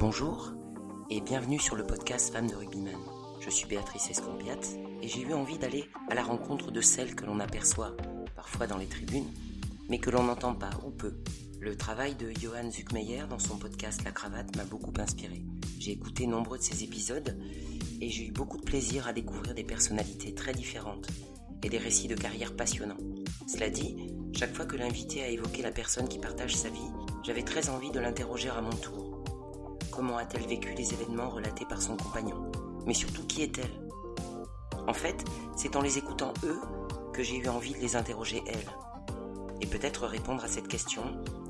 Bonjour et bienvenue sur le podcast Femmes de Rugbyman. Je suis Béatrice Escompiat et j'ai eu envie d'aller à la rencontre de celles que l'on aperçoit parfois dans les tribunes, mais que l'on n'entend pas ou peu. Le travail de Johan Zuckmeyer dans son podcast La Cravate m'a beaucoup inspiré. J'ai écouté nombreux de ses épisodes et j'ai eu beaucoup de plaisir à découvrir des personnalités très différentes et des récits de carrière passionnants. Cela dit, chaque fois que l'invité a évoqué la personne qui partage sa vie, j'avais très envie de l'interroger à mon tour. Comment a-t-elle vécu les événements relatés par son compagnon Mais surtout, qui est-elle? En fait, c'est en les écoutant eux que j'ai eu envie de les interroger elles. Et peut-être répondre à cette question,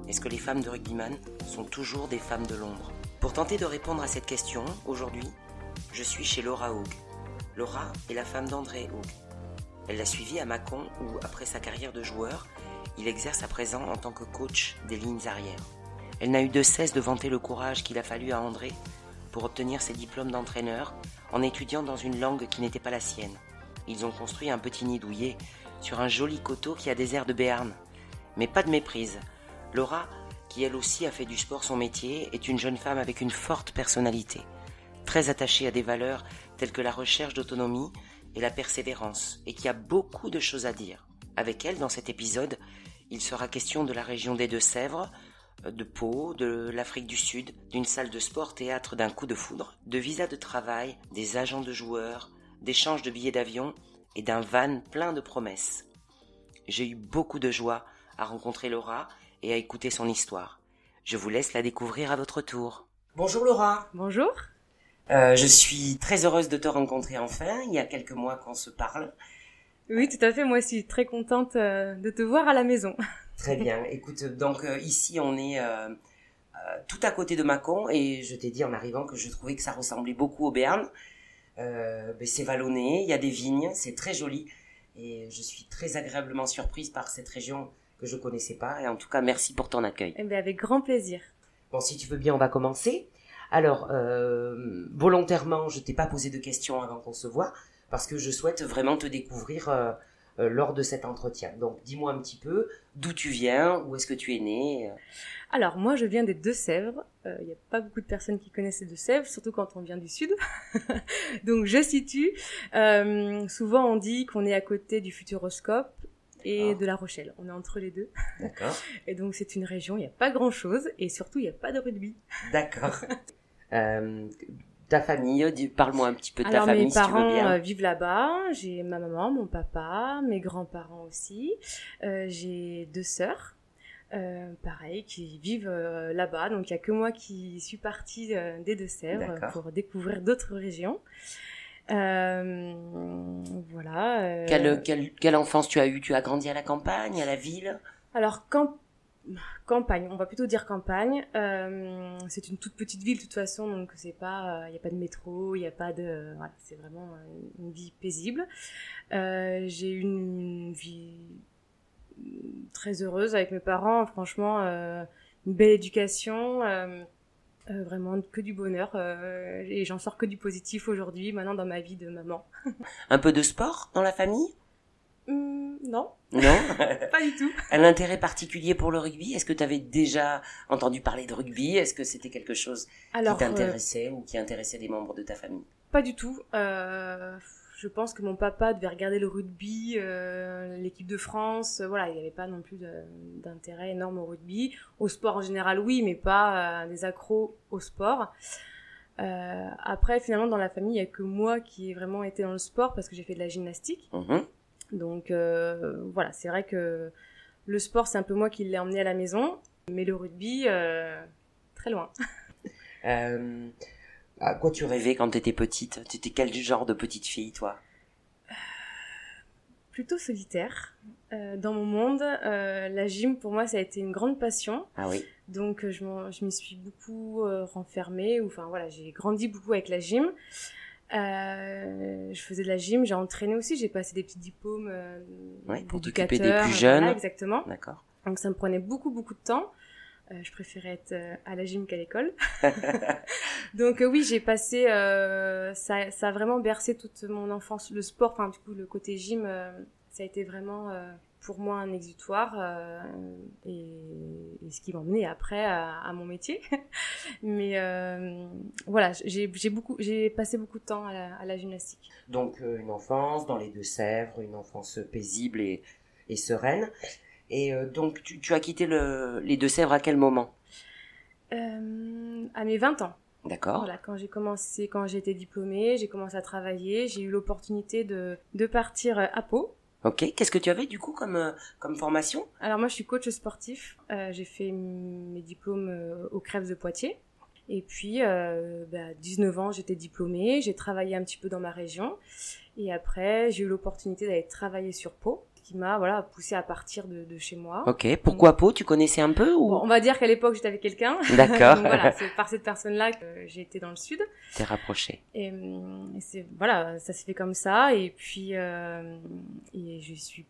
est-ce que les femmes de rugbyman sont toujours des femmes de l'ombre? Pour tenter de répondre à cette question, aujourd'hui, je suis chez Laura Haug. Laura est la femme d'André Haug. Elle l'a suivi à Mâcon où, après sa carrière de joueur, il exerce à présent en tant que coach des lignes arrières. Elle n'a eu de cesse de vanter le courage qu'il a fallu à André pour obtenir ses diplômes d'entraîneur en étudiant dans une langue qui n'était pas la sienne. Ils ont construit un petit nid douillet sur un joli coteau qui a des airs de Béarn. Mais pas de méprise. Laura, qui elle aussi a fait du sport son métier, est une jeune femme avec une forte personnalité, très attachée à des valeurs telles que la recherche d'autonomie et la persévérance, et qui a beaucoup de choses à dire. Avec elle, dans cet épisode, il sera question de la région des Deux-Sèvres, de Pau, de l'Afrique du Sud, d'une salle de sport théâtre d'un coup de foudre, de visas de travail, des agents de joueurs, d'échanges de billets d'avion et d'un van plein de promesses. J'ai eu beaucoup de joie à rencontrer Laura et à écouter son histoire. Je vous laisse la découvrir à votre tour. Bonjour Laura. Bonjour. Euh, je suis très heureuse de te rencontrer enfin. Il y a quelques mois qu'on se parle. Oui, tout à fait. Moi, je suis très contente euh, de te voir à la maison. Très bien. Écoute, donc euh, ici, on est euh, tout à côté de Mâcon et je t'ai dit en arrivant que je trouvais que ça ressemblait beaucoup au Béarn. Ben, c'est vallonné, il y a des vignes, c'est très joli et je suis très agréablement surprise par cette région que je connaissais pas. Et en tout cas, merci pour ton accueil. Eh bien, avec grand plaisir. Bon, si tu veux bien, on va commencer. Alors, euh, volontairement, je t'ai pas posé de questions avant qu'on se voit, parce que je souhaite vraiment te découvrir euh, euh, lors de cet entretien. Donc, dis-moi un petit peu d'où tu viens, où est-ce que tu es né. Alors, moi, je viens des Deux-Sèvres. Il n'y a pas beaucoup de personnes qui connaissent les Deux-Sèvres, surtout quand on vient du Sud. Donc, je situe. souvent, on dit qu'on est à côté du Futuroscope et de La Rochelle. On est entre les deux. D'accord. Et donc c'est une région, il n'y a pas grand-chose et surtout il n'y a pas de rugby. D'accord. euh, ta famille, parle-moi un petit peu de Alors, ta famille mes si tu veux parents bien. euh, vivent là-bas. J'ai ma maman, mon papa, mes grands-parents aussi. Euh, j'ai deux sœurs. Euh, pareil, qui vivent euh, là-bas. Donc il n'y a que moi qui suis partie euh, des Deux-Sèvres pour découvrir d'autres régions. Euh, voilà. euh, Quelle, quelle, quelle enfance tu as eue? Tu as grandi à la campagne, à la ville? Alors, camp- campagne, on va plutôt dire campagne. Euh, c'est une toute petite ville de toute façon, donc c'est pas, il n'y a pas de métro, il n'y a pas de, voilà, c'est vraiment euh, une vie paisible. Euh, j'ai eu une vie très heureuse avec mes parents, franchement, euh, une belle éducation. euh, euh, vraiment que du bonheur euh, et j'en sors que du positif aujourd'hui maintenant dans ma vie de maman. Un peu de sport dans la famille? Hum, non, Non pas du tout. Un intérêt particulier pour le rugby? Est-ce que tu avais déjà entendu parler de rugby? Est-ce que c'était quelque chose Alors qui euh, t'intéressait ou qui intéressait des membres de ta famille? Pas du tout. Euh, je pense que mon papa devait regarder le rugby, euh, l'équipe de France. voilà, il n'avait pas non plus d'intérêt énorme au rugby. Au sport en général, oui, mais pas des accros au sport. Après, finalement, dans la famille, il n'y a que moi qui ai vraiment été dans le sport parce que j'ai fait de la gymnastique. Mhm. Donc euh, voilà, c'est vrai que le sport, c'est un peu moi qui l'ai emmené à la maison. Mais le rugby, euh, très loin. Euh, À quoi tu rêvais quand tu étais petite? Tu étais quel genre de petite fille, toi? Plutôt solitaire. Euh, dans mon monde, euh, la gym, pour moi, ça a été une grande passion. Ah oui Donc je m'y suis beaucoup euh, renfermée. Enfin voilà, j'ai grandi beaucoup avec la gym. Euh, je faisais de la gym, j'ai entraîné aussi, j'ai passé des petits diplômes euh, Ouais, pour t'occuper des plus jeunes. voilà, exactement. D'accord. Donc ça me prenait beaucoup beaucoup de temps. Euh, je préférais être euh, à la gym qu'à l'école. Donc euh, oui, j'ai passé, euh, ça, ça a vraiment bercé toute mon enfance. Le sport, enfin du coup le côté gym, euh, ça a été vraiment euh, pour moi un exutoire euh, et, ce qui m'a emmené après à, mon métier. Mais euh, voilà, j'ai beaucoup, j'ai passé beaucoup de temps à la, gymnastique. Donc une enfance dans les Deux-Sèvres, une enfance paisible et, et sereine. Et donc tu, tu, as quitté le, les Deux-Sèvres à quel moment? À mes 20 ans. D'accord. Voilà, quand j'ai commencé, quand j'ai été diplômée, j'ai commencé à travailler, j'ai eu l'opportunité de, de partir à Pau. Ok, qu'est-ce que tu avais du coup comme, euh, comme formation? Alors moi je suis coach sportif, euh, j'ai fait mes diplômes euh, au Crèves de Poitiers. Et puis, euh, bah, 19 ans, j'étais diplômée, j'ai travaillé un petit peu dans ma région. Et après, j'ai eu l'opportunité d'aller travailler sur Pau qui m'a voilà poussé à partir de, chez moi. Ok. Pourquoi Pau Tu connaissais un peu ou On va dire qu'à l'époque j'étais avec quelqu'un. D'accord. voilà, c'est par cette personne-là que j'ai été dans le sud. T'es rapproché. Et, c'est voilà, ça s'est fait comme ça et puis euh, et je suis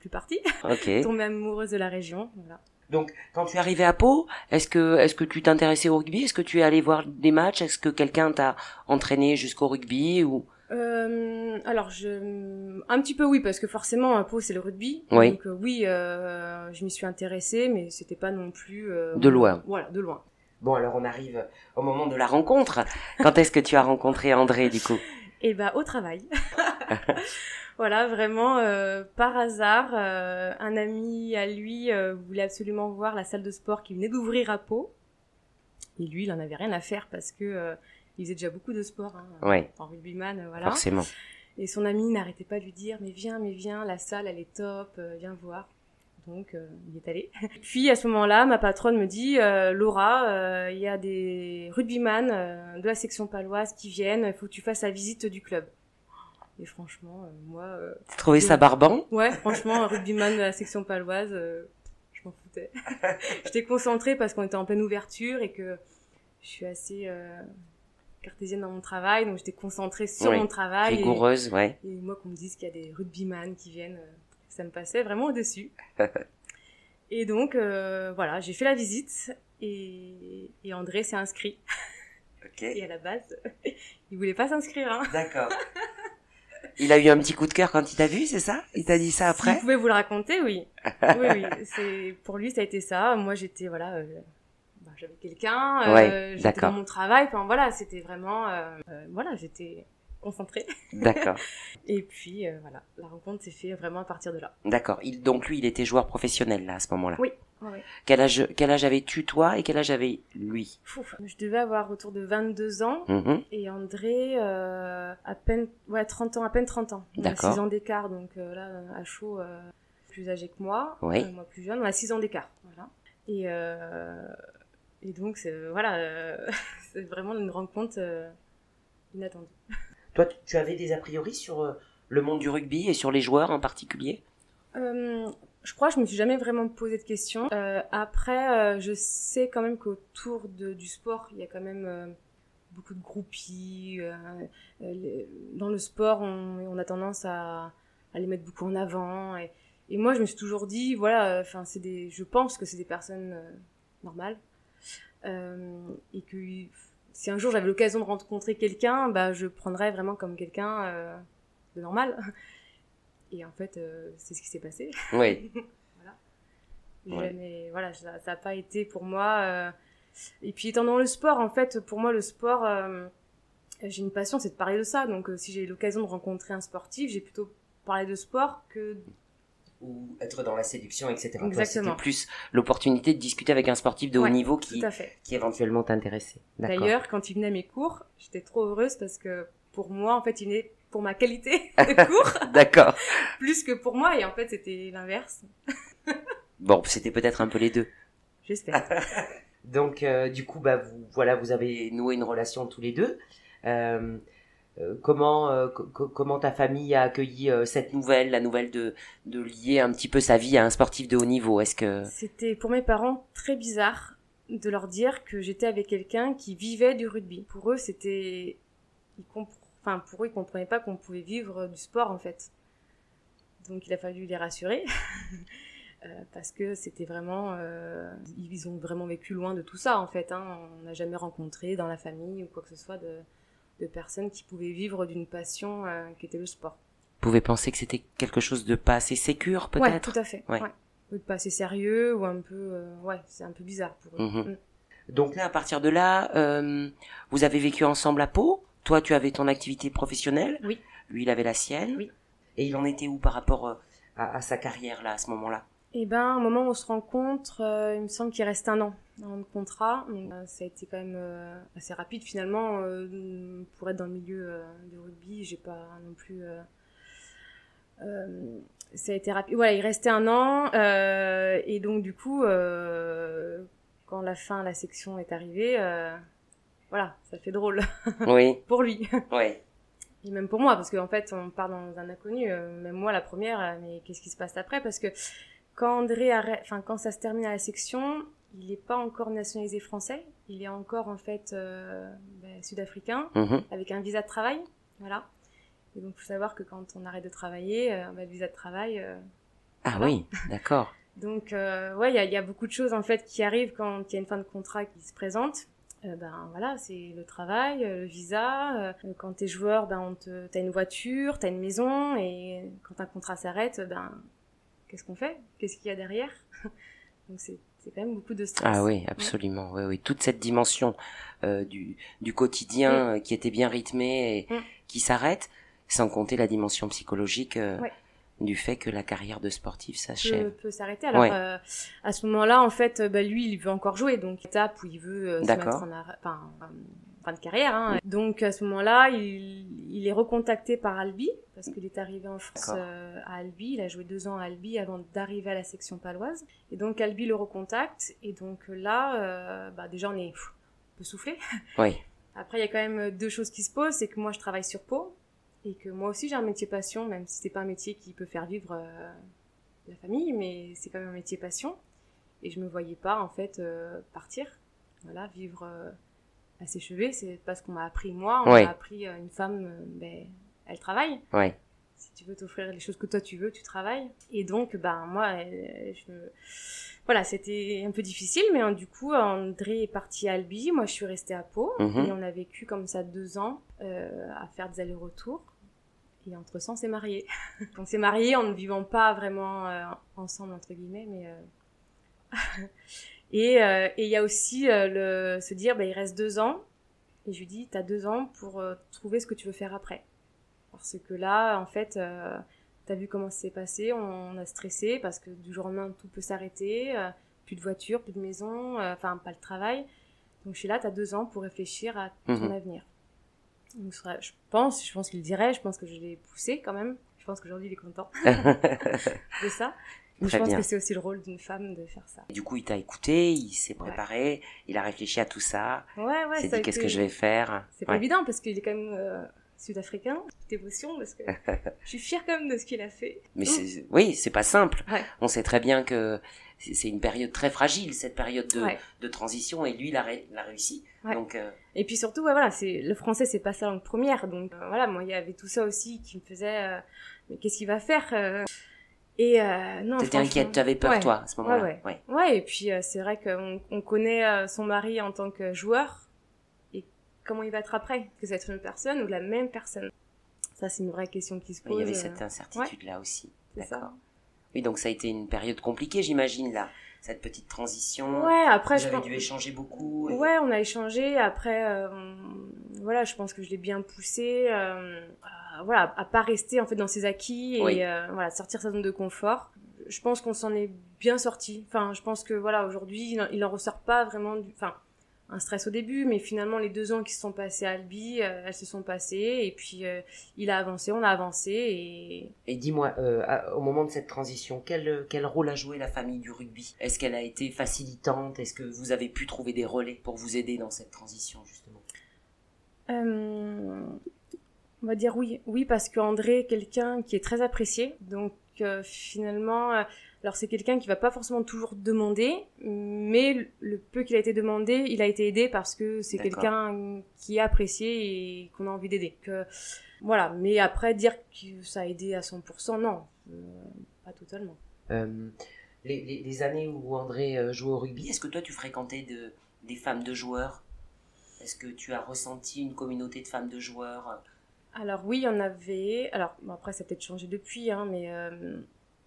plus partie. Ok. Tombée amoureuse de la région. Voilà. Donc, quand tu es arrivé à Pau, est-ce que est-ce que tu t'intéressais au rugby? Est-ce que tu es allé voir des matchs? Est-ce que quelqu'un t'a entraîné jusqu'au rugby ou euh, alors, je, un petit peu oui, parce que forcément, un Pau c'est le rugby. Oui. Donc euh, oui, euh, je m'y suis intéressée, mais c'était pas non plus. Euh, de loin. Voilà, de loin. Bon, alors on arrive au moment de la rencontre. Quand est-ce que tu as rencontré André, du coup? Eh ben, au travail. voilà, vraiment euh, par hasard, un ami à lui voulait absolument voir la salle de sport qui venait d'ouvrir à Pau. Et lui, il en avait rien à faire parce que il faisait déjà beaucoup de sport hein, ouais. en rugbyman, voilà. Forcément. Et son ami n'arrêtait pas de lui dire mais viens, mais viens, la salle elle est top, euh, viens voir. Donc euh, il est allé. Puis à ce moment-là, ma patronne me dit euh, Laura, il y a des rugbyman de la section paloise qui viennent, il faut que tu fasses la visite du club. Et franchement, moi. T'as trouvé ça barbant? Ouais, franchement, un rugbyman de la section paloise, je m'en foutais. J'étais concentrée parce qu'on était en pleine ouverture et que je suis assez cartésienne dans mon travail, donc j'étais concentrée sur mon travail. Rigoureuse, et, ouais. Et moi, qu'on me dise qu'il y a des rugbyman qui viennent, euh, ça me passait vraiment au-dessus. et donc, euh, voilà, j'ai fait la visite et, et André s'est inscrit. Et à la base, il voulait pas s'inscrire. Hein. D'accord. Il a eu un petit coup de cœur quand il t'a vu, c'est ça? Il t'a dit ça après? Vous pouvez vous le raconter, oui. oui, oui. C'est pour lui, ça a été ça. Moi, j'étais voilà, euh, j'avais quelqu'un, euh, j'étais dans mon travail, enfin voilà, c'était vraiment, euh, euh, voilà, j'étais concentrée. D'accord. et puis voilà, la rencontre s'est faite vraiment à partir de là. D'accord. Il, donc lui, il était joueur professionnel là à ce moment-là. Oui. Quel âge, quel âge avais-tu toi et quel âge avait lui? Je devais avoir autour de 22 ans mm-hmm. et André à peine, ouais, 30 ans, à peine 30 ans. On a 6 ans d'écart, donc là à chaud, plus âgé que moi, oui. moi plus jeune, on a 6 ans d'écart. Voilà. Et et donc, c'est, euh, voilà, euh, c'est vraiment une rencontre euh, inattendue. Toi, tu avais des a priori sur le monde du rugby et sur les joueurs en particulier? Je crois que je me suis jamais vraiment posé de questions. après, je sais quand même qu'autour de, du sport, il y a quand même beaucoup de groupies. dans le sport, on, on a tendance à, à, les mettre beaucoup en avant. Et, et moi, je me suis toujours dit, voilà, enfin, c'est des, je pense que c'est des personnes normales et que si un jour j'avais l'occasion de rencontrer quelqu'un, bah, je prendrais vraiment comme quelqu'un euh, de normal. Et en fait, euh, c'est ce qui s'est passé. Oui. voilà. Jamais, voilà, ça n'a pas été pour moi. Et puis étant dans le sport, en fait, pour moi, le sport, j'ai une passion, c'est de parler de ça. Donc si j'ai l'occasion de rencontrer un sportif, j'ai plutôt parlé de sport que ou être dans la séduction, etc. C'était plus l'opportunité de discuter avec un sportif de haut niveau qui, qui éventuellement t'intéressait. D'ailleurs, quand il venait à mes cours, j'étais trop heureuse parce que pour moi, en fait, il venait pour ma qualité de cours. D'accord. plus que pour moi, et en fait, c'était l'inverse. bon, c'était peut-être un peu les deux. J'espère. Donc, euh, du coup, bah, vous, voilà, vous avez noué une relation tous les deux. Euh, comment euh, comment ta famille a accueilli euh, cette nouvelle, la nouvelle de de lier un petit peu sa vie à un sportif de haut niveau? Est-ce que c'était pour mes parents très bizarre de leur dire que j'étais avec quelqu'un qui vivait du rugby. Pour eux, c'était ils enfin pour eux ils comprenaient pas qu'on pouvait vivre du sport en fait. Donc il a fallu les rassurer. parce que c'était vraiment ils ont vraiment vécu loin de tout ça en fait hein. on n'a jamais rencontré dans la famille ou quoi que ce soit de, de personnes qui pouvaient vivre d'une passion euh, qui était le sport. pouvais penser que c'était quelque chose de pas assez sécure, peut-être Ouais, tout à fait. Ouais. Ou de pas assez sérieux, ou un peu. euh, ouais, c'est un peu bizarre pour eux. Mhm. Mm. Donc là, à partir de là, euh, vous avez vécu ensemble à Pau. Toi, tu avais ton activité professionnelle. Oui. Lui, il avait la sienne. Oui. Et il en était où par rapport à, à sa carrière là, à ce moment-là? Et ben, au moment où on se rencontre, euh, il me semble qu'il reste un an dans le contrat. Donc, euh, ça a été quand même euh, assez rapide finalement. pour être dans le milieu du rugby, j'ai pas non plus. ça a été rapide. Voilà, il restait un an. euh, et donc, du coup, euh, quand la fin, la section est arrivée, euh, voilà, ça fait drôle Oui. pour lui. Oui. Et même pour moi, parce qu'en fait, on part dans un inconnu. même moi, la première, mais qu'est-ce qui se passe après? Parce que quand André arrête, enfin quand ça se termine à la section, il n'est pas encore nationalisé français. Il est encore en fait euh, ben, sud-africain Mhm. avec un visa de travail, voilà. Et donc, faut savoir que quand on arrête de travailler, euh, ben, le visa de travail. euh, Ah Voilà. oui, d'accord. donc, euh, ouais, il y a, il y a beaucoup de choses en fait qui arrivent quand il y a une fin de contrat qui se présente. Ben voilà, c'est le travail, le visa. quand t'es joueur, ben on te, t'as une voiture, t'as une maison, et quand un contrat s'arrête, ben qu'est-ce qu'on fait? Qu'est-ce qu'il y a derrière? Donc c'est, c'est quand même beaucoup de stress. Ah oui, absolument. Oui, oui. Toute cette dimension euh, du, du quotidien euh, qui était bien rythmée et Mm. qui s'arrête, sans compter la dimension psychologique euh, Ouais. du fait que la carrière de sportif s'achève. peut s'arrêter. Alors Ouais. euh, à ce moment-là, en fait, euh, bah, lui, il veut encore jouer, donc étape où il veut euh, se mettre en arrêt, enfin, fin de carrière. Hein. Donc à ce moment-là, il, il est recontacté par Albi parce qu'il est arrivé en France euh, à Albi. Il a joué deux ans à Albi avant d'arriver à la section paloise. Et donc Albi le recontacte et donc là, euh, bah, déjà on est pff, un peu soufflé. Oui. Après, il y a quand même deux choses qui se posent, c'est que moi je travaille sur Pau et que moi aussi j'ai un métier passion, même si c'est pas un métier qui peut faire vivre euh, la famille, mais c'est quand même un métier passion. Et je me voyais pas en fait euh, partir, voilà, vivre à s'échever. C'est pas ce qu'on m'a appris moi. On Ouais. m'a appris euh, une femme, euh, ben, elle travaille. Oui. Si tu veux t'offrir les choses que toi tu veux, tu travailles. Et donc, ben moi, euh, je voilà, c'était un peu difficile, mais hein, du coup, André est parti à Albi, moi je suis restée à Pau, Mhm. et on a vécu comme ça deux ans euh, à faire des allers-retours. Et entre temps, on s'est mariés. on s'est mariés en ne vivant pas vraiment euh, ensemble, entre guillemets, mais... euh, et euh, et il y a aussi euh, le, se dire, bah, il reste deux ans, et je lui dis, t'as deux ans pour euh, trouver ce que tu veux faire après. Parce que là, en fait, euh, t'as vu comment ça s'est passé, on, a stressé, parce que du jour au lendemain, tout peut s'arrêter, euh, plus de voiture, plus de maison, euh, enfin, pas le travail. Donc je suis là, t'as deux ans pour réfléchir à ton Mhm. avenir. Donc, je pense, je pense qu'il dirait, je pense que je l'ai poussé quand même. Je pense qu'aujourd'hui il est content de ça. Très je pense bien. que c'est aussi le rôle d'une femme de faire ça. du coup, il t'a écté, il s'est préparé, il a réfléchi à tout ça, Ouais, ouais, il s'est dit qu'est-ce que je vais faire? C'est pas évident parce qu'il est quand même euh, sud-africain, dévotion, parce que je suis fière quand même de ce qu'il a fait. Mais c'est, oui, c'est pas simple. On sait très bien que c'est une période très fragile, cette période de, Ouais. de transition, et lui, il a, ré- il a réussi. Ouais. Donc, euh, Et puis surtout, ouais, voilà, c'est le français, c'est pas sa langue première, donc euh, voilà, moi il y avait tout ça aussi qui me faisait, euh, mais qu'est-ce qu'il va faire Et euh, non, t'étais inquiète, tu avais peur, Ouais. toi, à ce moment-là. Ouais, Ouais. Ouais, et puis euh, c'est vrai qu'on on connaît euh, son mari en tant que joueur, et comment il va être après? Que ça va être une personne ou la même personne? Ça, c'est une vraie question qui se Il pose. y avait euh, cette incertitude-là aussi. c'est ça. D'accord. Oui, donc ça a été une période compliquée, j'imagine, là. Cette petite transition. Ouais, après, Vous je avez pense... dû échanger beaucoup. et- Ouais, on a échangé. Après, euh, on- voilà, je pense que je l'ai bien poussé. euh, à- voilà, à pas rester en fait dans ses acquis et Oui. euh, voilà, sortir sa zone de confort. Je pense qu'on s'en est bien sorti. Enfin, je pense que voilà, aujourd'hui, il en- il en ressort pas vraiment du. Enfin, un stress au début, mais finalement, les deux ans qui se sont passés à Albi, euh, elles se sont passées et puis euh, il a avancé, on a avancé et Et dis-moi, euh, au moment de cette transition, quel, quel rôle a joué la famille du rugby? Est-ce qu'elle a été facilitante? Est-ce que vous avez pu trouver des relais pour vous aider dans cette transition, justement? Euh, on va dire oui, oui parce que André est quelqu'un qui est très apprécié, donc euh, finalement, euh, alors c'est quelqu'un qui va pas forcément toujours demander, mais le- le peu qu'il a été demandé, il a été aidé parce que c'est quelqu'un qui est apprécié et qu'on a envie d'aider. Voilà, mais après dire que ça a aidé à 100%, non, pas totalement. Les, les- les années où André jouait au rugby, est-ce que toi tu fréquentais de, des femmes de joueurs? Est-ce que tu as ressenti une communauté de femmes de joueurs Alors oui, il y en avait. Alors bon, après, ça a peut-être changé depuis, hein, mais euh,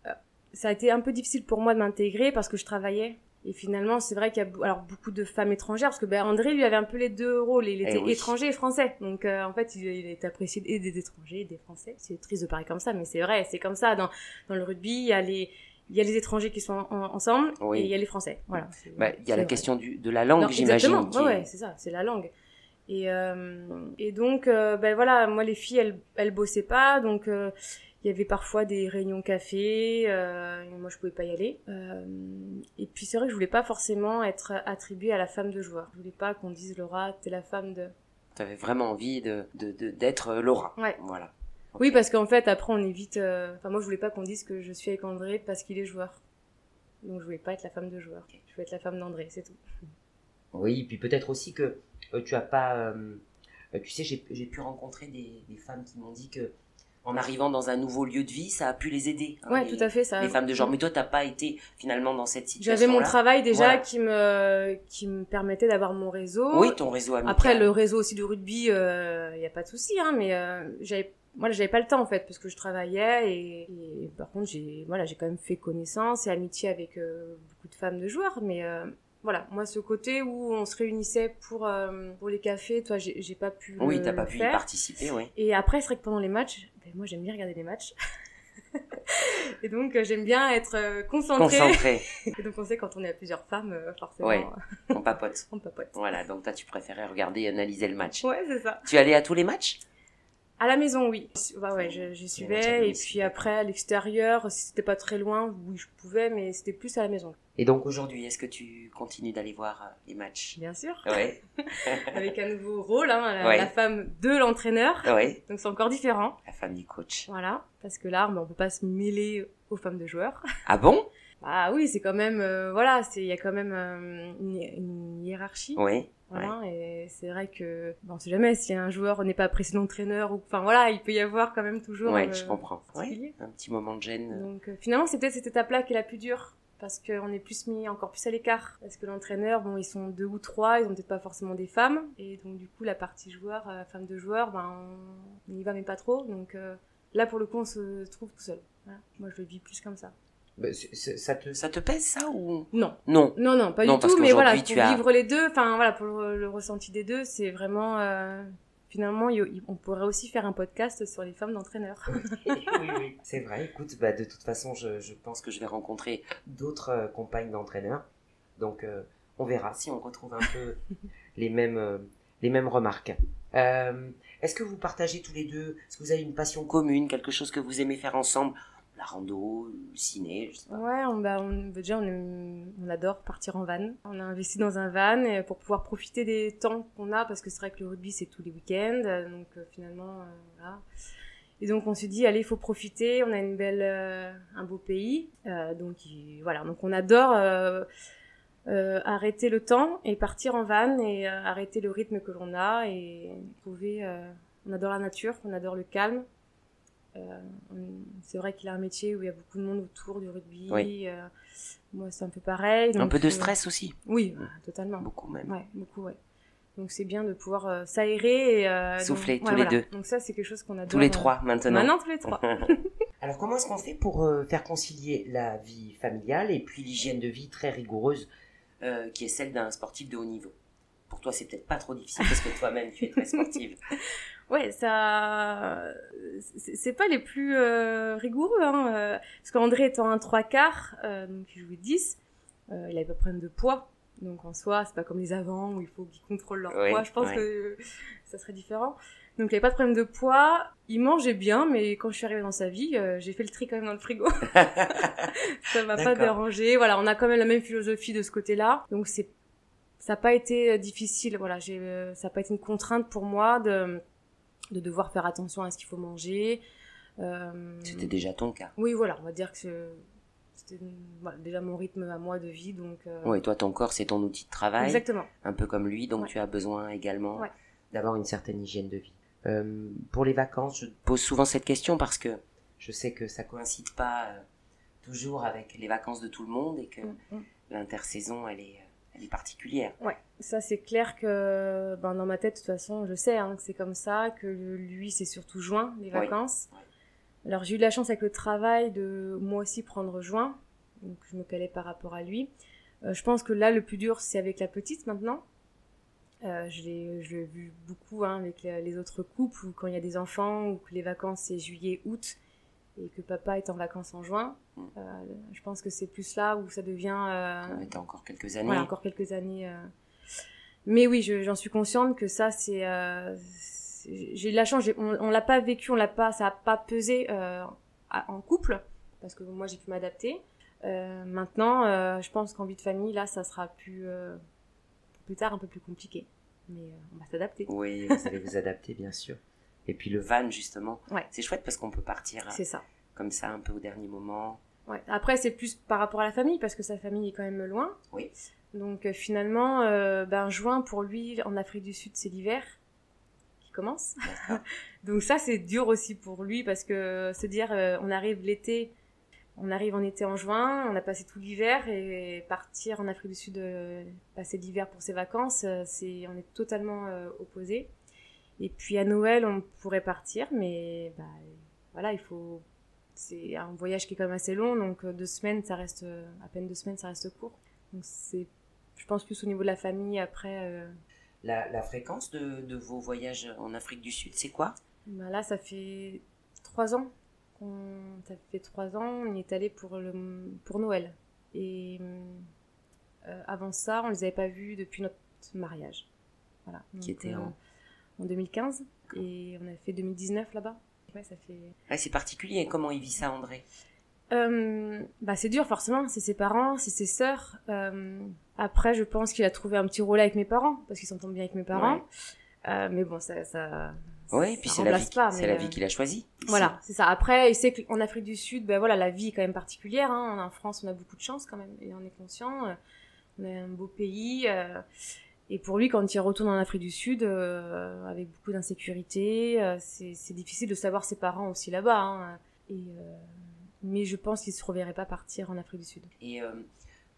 euh, ça a été un peu difficile pour moi de m'intégrer parce que je travaillais. Et finalement, c'est vrai qu'il y a alors beaucoup de femmes étrangères parce que ben, André lui avait un peu les deux rôles. Il était Eh oui. étranger et français, donc euh, en fait, il, il est apprécié et des étrangers et des français. C'est triste de parler comme ça, mais c'est vrai, c'est comme ça dans dans le rugby. Il y a les il y a les étrangers qui sont en- ensemble Oui. et il y a les français. Voilà. Bah, Il y a la vrai. question du, de la langue, j'imagine. Exactement, ouais, est- ouais, c'est ça, c'est la langue. Et, euh, et donc, euh, ben voilà, moi les filles, elles, elles bossaient pas, donc euh, il y avait parfois des réunions café, et moi je pouvais pas y aller. Et puis c'est vrai que je voulais pas forcément être attribuée à la femme de joueur. Je voulais pas qu'on dise Laura, t'es la femme de. Tu avais vraiment envie de de- de- d'être euh, Laura. Ouais. Voilà. Oui, parce qu'en fait après on évite. euh, Enfin moi je voulais pas qu'on dise que je suis avec André parce qu'il est joueur. Donc je voulais pas être la femme de joueur. Je voulais être la femme d'André, c'est tout. Oui, puis peut-être aussi que euh, tu as pas. euh, euh, tu sais, j'ai pu rencontrer des, des femmes qui m'ont dit que en arrivant dans un nouveau lieu de vie, ça a pu les aider. hein, Ouais, les, tout à fait. Ça. Les femmes de genre. Mais toi, t'as pas été finalement dans cette situation. J'avais mon travail déjà Voilà. qui me qui me permettait d'avoir mon réseau. Oui, ton réseau amical. Après le réseau aussi du rugby, il y a pas de souci, hein, mais euh, j'avais moi j'avais pas le temps en fait parce que je travaillais et, et par contre j'ai voilà j'ai quand même fait connaissance et amitié avec euh, beaucoup de femmes de joueurs, mais euh, voilà moi ce côté où on se réunissait pour euh, pour les cafés, toi j'ai j'ai pas pu Oui, t'as pas pu y participer, oui. Et après, c'est vrai que pendant les matchs, ben, moi j'aime bien regarder les matchs. et donc euh, j'aime bien être euh, concentrée. Concentré, Et donc on sait quand on est à plusieurs femmes, euh, forcément, Ouais. on papote. on papote. Voilà, donc toi, tu préférais regarder et analyser le match. Ouais, c'est ça. Tu allais à tous les matchs? À la maison, oui. Bah ouais, je- à suivais. Et domicile. puis après, à l'extérieur, si c'était pas très loin, oui, je pouvais, mais c'était plus à la maison. Et donc aujourd'hui, est-ce que tu continues d'aller voir euh, les matchs? Bien sûr. Ouais, Avec un nouveau rôle, hein, la, Ouais. la femme de l'entraîneur. ouais. Donc c'est encore différent. La femme du coach. Voilà. Parce que là, bah, on peut pas se mêler aux femmes de joueurs. Ah bon? Ah oui, c'est quand même, euh, voilà, c'est, il y a quand même euh, une, une hiérarchie. Oui. Voilà, et c'est vrai que, bon, on sait jamais si un joueur n'est pas apprécié d'entraîneur ou, enfin voilà, il peut y avoir quand même toujours. Ouais, euh, je comprends. Ouais, un petit moment de gêne. Donc euh, finalement, c'est peut-être cette étape-là qui est la plus dure. Parce qu'on est plus mis encore plus à l'écart. Parce que l'entraîneur, bon, ils sont deux ou trois, ils ont peut-être pas forcément des femmes. Et donc, du coup, la partie joueur, euh, femme de joueur, ben, on y va, mais pas trop. Donc euh, là, pour le coup, on se trouve tout seul. Voilà. Moi, je le vis plus comme ça. Bah, ça, te... ça te pèse ça ou Non. Non. Non, non, pas Non, du tout. Mais voilà, pour tu as- vivre les deux, enfin, voilà, pour le, le ressenti des deux, c'est vraiment. euh, finalement, on pourrait aussi faire un podcast sur les femmes d'entraîneurs. oui, oui. C'est vrai, écoute, bah, de toute façon, je, je pense que je vais rencontrer d'autres euh, compagnes d'entraîneurs. Donc, euh, on verra si on retrouve un peu les mêmes, euh, les mêmes remarques. Euh, Est-ce que vous partagez tous les deux Est-ce que vous avez une passion commune Quelque chose que vous aimez faire ensemble La rando, le ciné, je sais pas. Ouais, on, bah, on, bah, déjà on, adore partir en van. On a investi dans un van euh, pour pouvoir profiter des temps qu'on a parce que c'est vrai que le rugby c'est tous les week-ends, euh, donc euh, finalement voilà. Et donc on s'est dit allez il faut profiter, on a une belle, un beau pays, donc il- voilà donc on adore arrêter le temps et partir en van et arrêter le rythme que l'on a et trouver. on adore la nature, on adore le calme. Euh, c'est vrai qu'il a un métier où il y a beaucoup de monde autour du rugby. Oui. euh, moi, c'est un peu pareil. Un peu de euh, stress aussi Oui, bah, totalement. Beaucoup même. Ouais, beaucoup, ouais. Donc c'est bien de pouvoir euh, s'aérer et euh, Souffler donc, tous les deux. Donc ça, c'est quelque chose qu'on adore. Tous les trois maintenant. Maintenant, tous les trois. Alors comment est-ce qu'on fait pour euh, faire concilier la vie familiale et puis l'hygiène de vie très rigoureuse euh, qui est celle d'un sportif de haut niveau? Pour toi, c'est peut-être pas trop difficile parce que toi-même, tu es très sportive. Ouais, ça, c'est pas les plus euh, rigoureux, hein. euh, parce qu'André étant un trois quarts, euh, donc il jouait 10, euh, il avait pas de problème de poids, donc en soi, c'est pas comme les avants où il faut qu'ils contrôlent leur poids. Je pense que ça serait différent. Donc il avait pas de problème de poids, il mangeait bien, mais quand je suis arrivée dans sa vie, euh, j'ai fait le tri quand même dans le frigo. ça m'a pas dérangé. Voilà, on a quand même la même philosophie de ce côté-là, donc c'est ça n'a pas été difficile. Voilà, j'ai ça n'a pas été une contrainte pour moi de de devoir faire attention à ce qu'il faut manger. Euh, C'était déjà ton cas. Oui, voilà, on va dire que c'était voilà, déjà mon rythme à moi de vie, donc. euh, Oui, toi, ton corps, c'est ton outil de travail, Exactement. un peu comme lui, donc Ouais. tu as besoin également Ouais. d'avoir une certaine hygiène de vie. Euh, pour les vacances, je pose souvent cette question parce que je sais que ça coïncide pas euh, toujours avec les vacances de tout le monde et que Mm, mm. l'intersaison, elle est, elle est particulière. Ouais, ça c'est clair que ben, dans ma tête, de toute façon, je sais hein, que c'est comme ça, que lui c'est surtout juin, les vacances. Alors j'ai eu la chance avec le travail de moi aussi prendre juin, donc je me calais par rapport à lui. Euh, je pense que là le plus dur c'est avec la petite maintenant. Euh, je l'ai vu beaucoup hein, avec les, autres couples où quand il y a des enfants ou que les vacances c'est juillet, août et que papa est en vacances en juin. Mm. Euh, je pense que c'est plus là où ça devient. Euh, encore quelques années. Encore quelques années. Euh. Mais oui, j'en suis consciente que ça c'est. J'ai de la chance. On, on l'a pas vécu, on l'a pas, ça a pas pesé en couple parce que moi j'ai pu m'adapter. maintenant, je pense qu'en vie de famille, là, ça sera plus plus tard un peu plus compliqué. Mais on va s'adapter. Oui, vous allez vous adapter, bien sûr. Et puis le van, justement, ouais. c'est chouette parce qu'on peut partir c'est ça. comme ça un peu au dernier moment. Ouais. Après, c'est plus par rapport à la famille parce que sa famille est quand même loin. Oui. Donc euh, finalement, euh, ben, juin, pour lui, en Afrique du Sud, c'est l'hiver qui commence. Donc ça, c'est dur aussi pour lui parce que se dire, euh, on arrive l'été, on arrive en été en juin, on a passé tout l'hiver et partir en Afrique du Sud, passer l'hiver pour ses vacances, c'est, on est totalement opposés. Et puis à Noël, on pourrait partir, mais bah, voilà, il faut. C'est un voyage qui est quand même assez long, donc euh, deux semaines, ça reste à peine deux semaines, ça reste court. Donc c'est, je pense plus au niveau de la famille après. Euh. La, fréquence de, de, vos voyages en Afrique du Sud, c'est quoi? Bah Là, ça fait trois ans. Ça fait trois ans, on y est allé pour le pour Noël. Et euh, avant ça, on les avait pas vus depuis notre mariage. Voilà. qui était en en 2015 et on a fait 2019 là-bas. Ouais, ça fait. c'est particulier. Comment il vit ça, André? Euh, bah c'est dur forcément, c'est ses parents, c'est ses sœurs. Euh, après, je pense qu'il a trouvé un petit rôle avec mes parents parce qu'ils s'entendent bien avec mes parents. Euh, mais bon, ça, ça. Oui, puis c'est la vie, c'est la vie qu'il a choisie. Voilà, c'est ça. Après, il sait qu'en Afrique du Sud, ben voilà, la vie est quand même particulière. Hein. En France, on a beaucoup de chance quand même, et on est conscient. On est un beau pays. Et pour lui, quand il retourne en Afrique du Sud, euh, avec beaucoup d'insécurité, euh, c'est difficile de savoir ses parents aussi là-bas. Hein. Et, euh, mais je pense qu'il ne se reverrait pas partir en Afrique du Sud. Et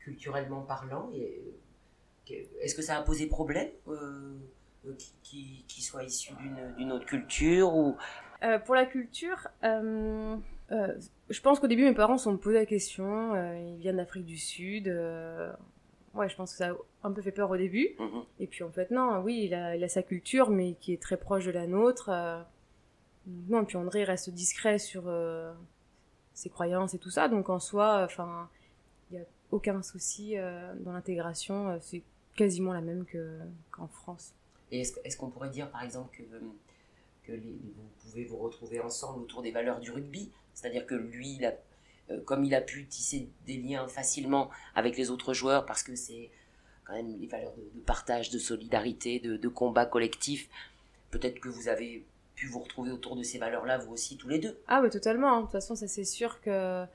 culturellement parlant, est-ce que ça a posé problème qu'il qui, soit issu d'une autre culture ou... Pour la culture, je pense qu'au début, mes parents se sont posé la question. ils viennent d'Afrique du Sud ouais, je pense que ça a un peu fait peur au début. Mhm. Et puis en fait, non, oui, il a, sa culture, mais qui est très proche de la nôtre. Euh. non, puis André reste discret sur euh, ses croyances et tout ça. Donc en soi, enfin, il a aucun souci euh, dans l'intégration. C'est quasiment la même qu'en France. Et est-ce, qu'on pourrait dire, par exemple, que, que vous pouvez vous retrouver ensemble autour des valeurs du rugby? C'est-à-dire que lui, il a euh, comme il a pu tisser des liens facilement avec les autres joueurs, parce que c'est quand même les valeurs de, partage, de solidarité, de, combat collectif. Peut-être que vous avez pu vous retrouver autour de ces valeurs-là, vous aussi, tous les deux? Ah oui, totalement. Hein. De toute façon, ça c'est sûr que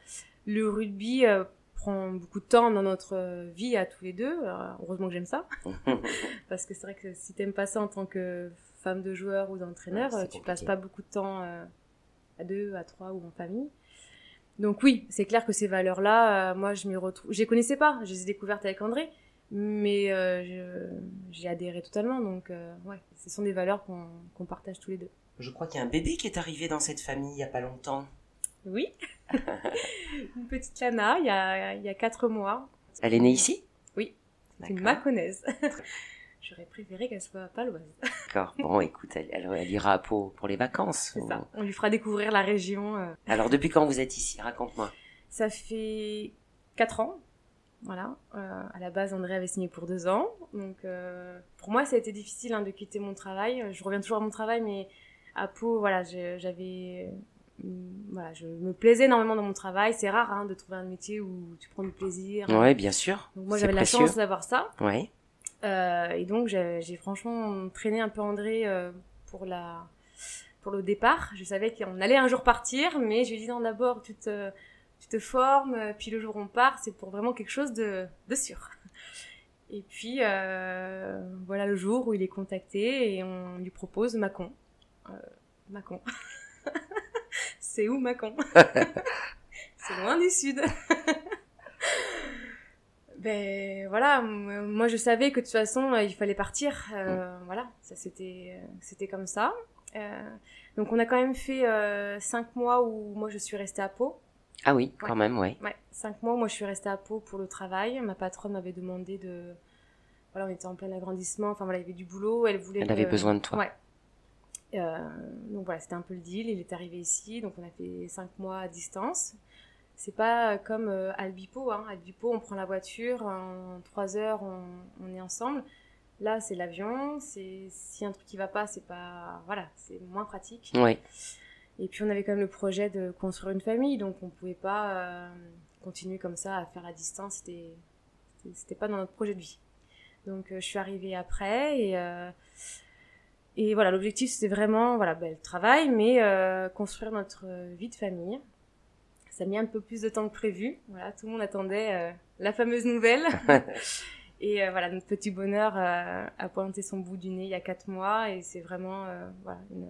le rugby euh, prend beaucoup de temps dans notre vie à tous les deux. heureusement que j'aime ça. Parce que c'est vrai que si t'aimes pas ça en tant que femme de joueur ou d'entraîneur, tu passes pas beaucoup de temps euh, à deux, à trois ou en famille. Donc oui, c'est clair que ces valeurs-là, euh, moi je m'y retrouve. Je les connaissais pas, je les ai découvertes avec André, mais euh, j'ai adhéré totalement. Donc euh, ouais, ce sont des valeurs qu'on partage tous les deux. Je crois qu'il y a un bébé qui est arrivé dans cette famille il y a pas longtemps. Oui, une petite Lana, il y a, il y a quatre mois. Elle est née ici? Oui, une maconaise. J'aurais préféré qu'elle soit paloise. D'accord. Bon, écoute, elle, ira à Pau pour les vacances. C'est ça. On lui fera découvrir la région. Euh. Alors, depuis quand vous êtes ici? Raconte-moi. Ça fait 4 ans. Voilà. Euh, à la base, André avait signé pour 2 ans. Donc, euh, pour moi, ça a été difficile hein, de quitter mon travail. Je reviens toujours à mon travail, mais à Pau, voilà, j'avais voilà, je me plaisais énormément dans mon travail. C'est rare hein, de trouver un métier où tu prends du plaisir. Oui, bien sûr. Donc moi, j'avais la chance d'avoir ça. Ouais. Euh, et donc j'ai franchement traîné un peu André euh, pour la pour le départ. Je savais qu'on allait un jour partir, mais je lui ai dit non d'abord tu te tu te formes, puis le jour où on part, c'est pour vraiment quelque chose de, de sûr. Et puis euh, voilà le jour où il est contacté et on lui propose Macon. Euh, Macon. c'est où Macon C'est loin du sud. ben voilà, moi je savais que de toute façon il fallait partir. Mm. Voilà, ça c'était c'était comme ça. donc on a quand même fait cinq mois où moi je suis restée à Pau. Ah oui, quand même, oui. Ouais, cinq mois, moi je suis restée à Pau pour le travail. Ma patronne m'avait demandé de. Voilà, on était en plein agrandissement, enfin voilà, il y avait du boulot, elle voulait. Elle avait besoin de toi. Ouais. Euh, donc voilà, c'était un peu le deal. Il est arrivé ici, donc on a fait cinq mois à distance. C'est pas comme euh, Albipo. Hein. Albipo, on prend la voiture, en trois heures, on, on est ensemble. Là, c'est l'avion. C'est si un truc qui va pas, c'est pas voilà, c'est moins pratique. Et puis on avait quand même le projet de construire une famille, donc on pouvait pas euh, continuer comme ça à faire la distance. C'était c'était pas dans notre projet de vie. Donc euh, je suis arrivée après et euh, et voilà l'objectif c'était vraiment voilà ben, le travail, mais euh, construire notre vie de famille. Ça a mis un peu plus de temps que prévu. Voilà, tout le monde attendait euh, la fameuse nouvelle. et euh, voilà, notre petit bonheur a pointé son bout du nez il y a quatre mois et c'est vraiment voilà une,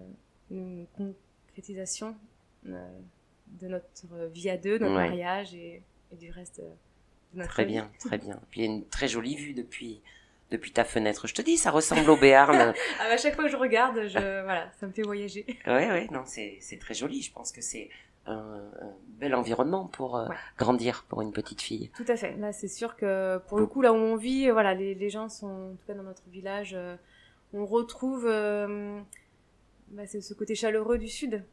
une concrétisation de notre vie à deux, notre Ouais. mariage et, et du reste de notre Très vie. bien, très bien. Puis il y a une très jolie vue depuis, depuis ta fenêtre. Je te dis, ça ressemble au Béarn. Ah, à chaque fois que je regarde, je, voilà, ça me fait voyager. ouais, ouais, non, c'est, très joli. Je pense que c'est un, un bel environnement pour euh, Ouais. grandir pour une petite fille. Tout à fait. Là, c'est sûr que pour le coup, là où on vit, voilà, les, les gens sont, en tout cas dans notre village, euh, on retrouve euh, bah, ce côté chaleureux du sud.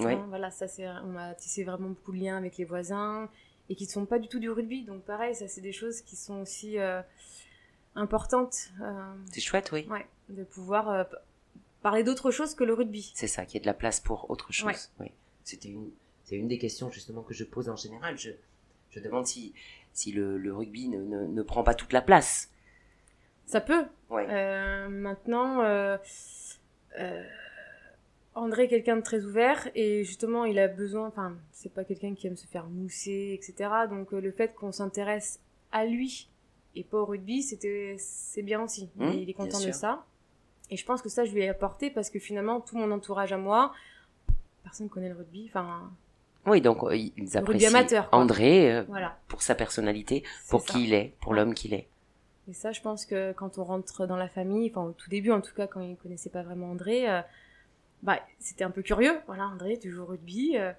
Hein, voilà, ça on a tissé vraiment beaucoup de liens avec les voisins et qui ne sont pas du tout du rugby. Donc pareil, ça c'est des choses qui sont aussi euh, C'est chouette, oui. ouais, de pouvoir euh, parler d'autre chose que le rugby. C'est ça, qu'il y ait de la place pour autre chose. Ouais. Oui. C'était une, c'est une des questions justement que je pose en général. Je, je demande si, si le, le rugby ne, ne, ne prend pas toute la place. Ça peut. Ouais. Euh, maintenant, euh, euh, André est quelqu'un de très ouvert et justement, il a besoin. Enfin, c'est pas quelqu'un qui aime se faire mousser, etc. Donc, le fait qu'on s'intéresse à lui et pas au rugby, c'était c'est bien aussi. Mmh, Et il est content de sûr. ça. Et je pense que ça, je lui ai apporté parce que finalement, tout mon entourage à moi, personne connaît le rugby. Enfin, Oui, donc euh, ils apprécient amateur. André euh, voilà. pour sa personnalité, pour ça. qui il est, pour l'homme qu'il est. Et ça, je pense que quand on rentre dans la famille, enfin au tout début en tout cas, quand ils connaissaient pas vraiment André, euh, bah c'était un peu curieux. Voilà, André, tu joues au rugby, euh,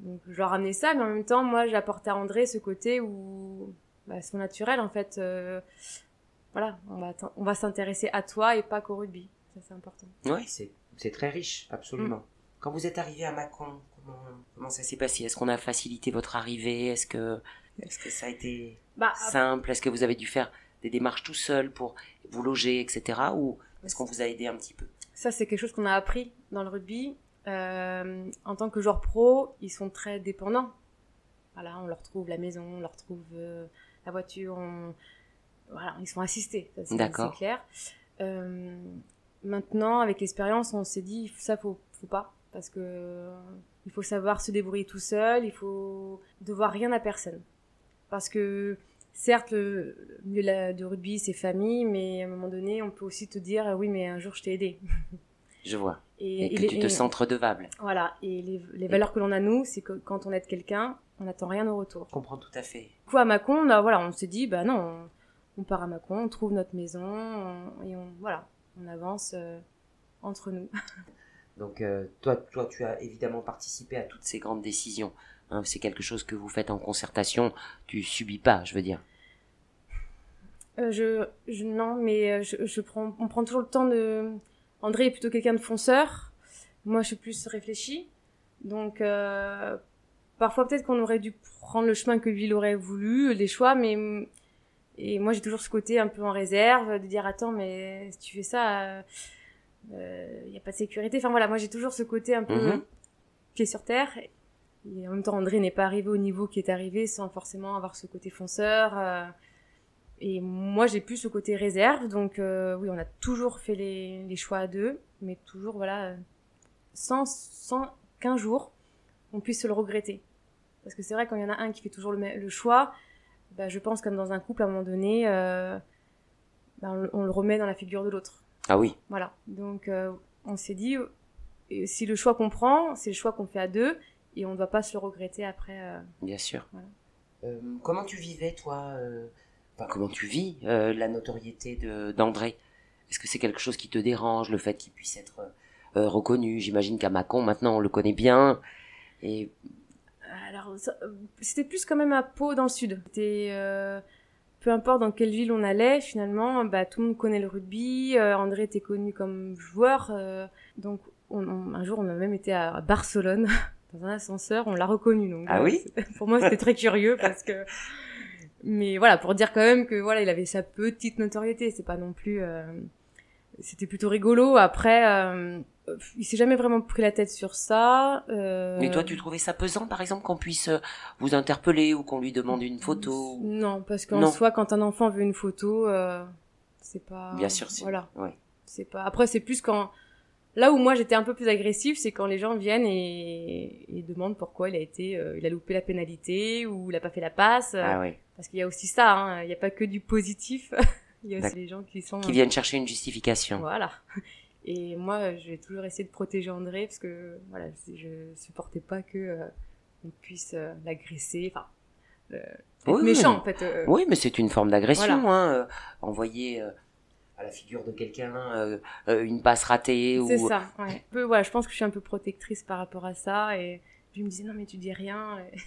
donc je leur ramenais ça, mais en même temps, moi, j'apportais à André ce côté où bah, son naturel, en fait, euh, voilà, on va t'in- on va s'intéresser à toi et pas qu'au rugby. Ça, c'est important. Oui, c'est, très riche, absolument. Mm. Quand vous êtes arrivé à Mâcon, comment, comment ça s'est passé? Est-ce qu'on a facilité votre arrivée? Est-ce que, est-ce que ça a été Bah, simple? Est-ce que vous avez dû faire des démarches tout seul pour vous loger, etc. Ou est-ce qu'on vous a aidé un petit peu? Ça, c'est quelque chose qu'on a appris dans le rugby. Euh, en tant que joueur pro, ils sont très dépendants. Voilà, on leur trouve la maison, on leur trouve euh, la voiture, on... voilà, ils sont assistés, c'est clair. Euh, maintenant, avec l'expérience, on s'est dit, ça, faut, faut pas, parce que euh, il faut savoir se débrouiller tout seul, il faut devoir rien à personne. Parce que, certes, le le milieu de rugby, c'est famille, mais à un moment donné, on peut aussi te dire, ah oui, mais un jour, je t'ai aidé. Je vois. Et, que tu te et- sens redevable. Voilà, et les, les valeurs que l'on a, nous, c'est que quand on aide quelqu'un, on n'attend rien au retour. Je comprends tout à fait. Coup, à Mâcon, on, a- voilà, on s'est dit, bah non, on, on part à Mâcon, on trouve notre maison, on- et on, voilà, on avance euh, entre nous. Donc euh, toi, toi, tu as évidemment participé à toutes ces grandes décisions. hein. c'est quelque chose que vous faites en concertation. Tu subis pas, je veux dire. Euh, je, je, non, mais je, je prends, on prend toujours le temps de... André est plutôt quelqu'un de fonceur, moi je suis plus réfléchie, donc parfois peut-être qu'on aurait dû prendre le chemin que lui il aurait voulu, les choix, mais... Et moi j'ai toujours ce côté un peu en réserve, de dire attends mais si tu fais ça, il n'y a pas de sécurité. Enfin voilà, moi j'ai toujours ce côté un peu Mhm. pied sur terre. Et en même temps André n'est pas arrivé au niveau qui est arrivé sans forcément avoir ce côté fonceur. euh, et moi, j'ai plus ce côté réserve, donc euh, oui, on a toujours fait les, les choix à deux, mais toujours, voilà, euh, sans, sans qu'un jour, on puisse se le regretter. Parce que c'est vrai, quand il y en a un qui fait toujours le, choix, bah, je pense comme dans un couple, à un moment donné, euh, bah, on, le- on le remet dans la figure de l'autre. Ah oui. Voilà, donc euh, on s'est dit, euh, si le choix qu'on prend, c'est le choix qu'on fait à deux, et on ne doit pas se le regretter après. euh. Bien sûr. Voilà. Euh, comment tu vivais, toi, euh, enfin, comment tu vis la notoriété d'André? Est-ce que c'est quelque chose qui te dérange, le fait qu'il puisse être reconnu? J'imagine qu'à Mâcon, maintenant, on le connaît bien. Et alors, c'était plus quand même à Pau dans le sud. C'était peu importe dans quelle ville on allait, finalement, bah, tout le monde connaît le rugby. Euh, André était connu comme joueur. Euh, donc, un jour, on a même été à Barcelone, dans un ascenseur, on l'a reconnu. Donc, ah oui Pour moi, c'était très curieux parce que... Mais voilà, pour dire quand même que voilà, il avait sa petite notoriété. C'est pas non plus... Euh, c'était plutôt rigolo. Après, euh, il s'est jamais vraiment pris la tête sur ça. Euh... Mais toi, tu trouvais ça pesant, par exemple, qu'on puisse euh, vous interpeller ou qu'on lui demande une photo Non, parce qu'en soi, quand un enfant veut une photo, euh, c'est pas. Bien sûr, c'est. Voilà. Ouais. C'est pas. Après, c'est plus quand. Là où moi j'étais un peu plus agressif, c'est quand les gens viennent et, et demandent pourquoi il a été, euh, il a loupé la pénalité ou il a pas fait la passe. Ah oui. Parce qu'il y a aussi ça, hein. il n'y a pas que du positif. il y a aussi les gens qui sont. Qui viennent chercher une justification. Voilà. Et moi, j'ai toujours essayé de protéger André parce que voilà, je supportais pas que euh, on puisse euh, l'agresser, enfin, euh, méchant en fait. Oui, mais c'est une forme d'agression, hein, envoyer à la figure de quelqu'un une passe ratée ou. C'est ça. Ouais. voilà, je pense que je suis un peu protectrice par rapport à ça et je me disais non mais tu dis rien. Et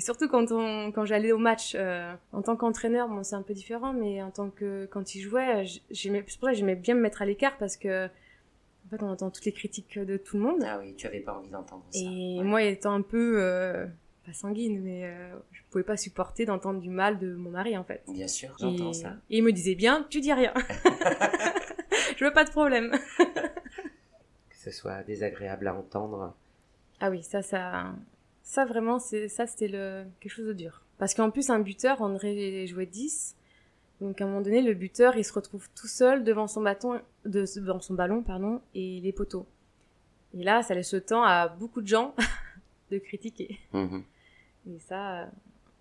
surtout quand on, quand j'allais au match, euh, en tant qu'entraîneur, bon, c'est un peu différent, mais en tant que, quand il jouait, j'aimais, c'est pour ça que j'aimais bien me mettre à l'écart parce que, en fait, on entend toutes les critiques de tout le monde. Ah oui, tu avais pas envie d'entendre ça. Et moi, étant un peu, euh, pas sanguine, mais euh, je pouvais pas supporter d'entendre du mal de mon mari, en fait. Bien sûr, j'entends ça. Et il me disait bien, tu dis rien. je veux pas de problème. que ce soit désagréable à entendre. Ah oui, ça, ça, ça, vraiment, c'est ça, c'était le... quelque chose de dur. Parce qu'en plus, un buteur, André jouait 10. Donc, à un moment donné, le buteur, il se retrouve tout seul devant son, bâton, de, devant son ballon pardon, et les poteaux. Et là, ça laisse le temps à beaucoup de gens de critiquer. Mhm. Et ça,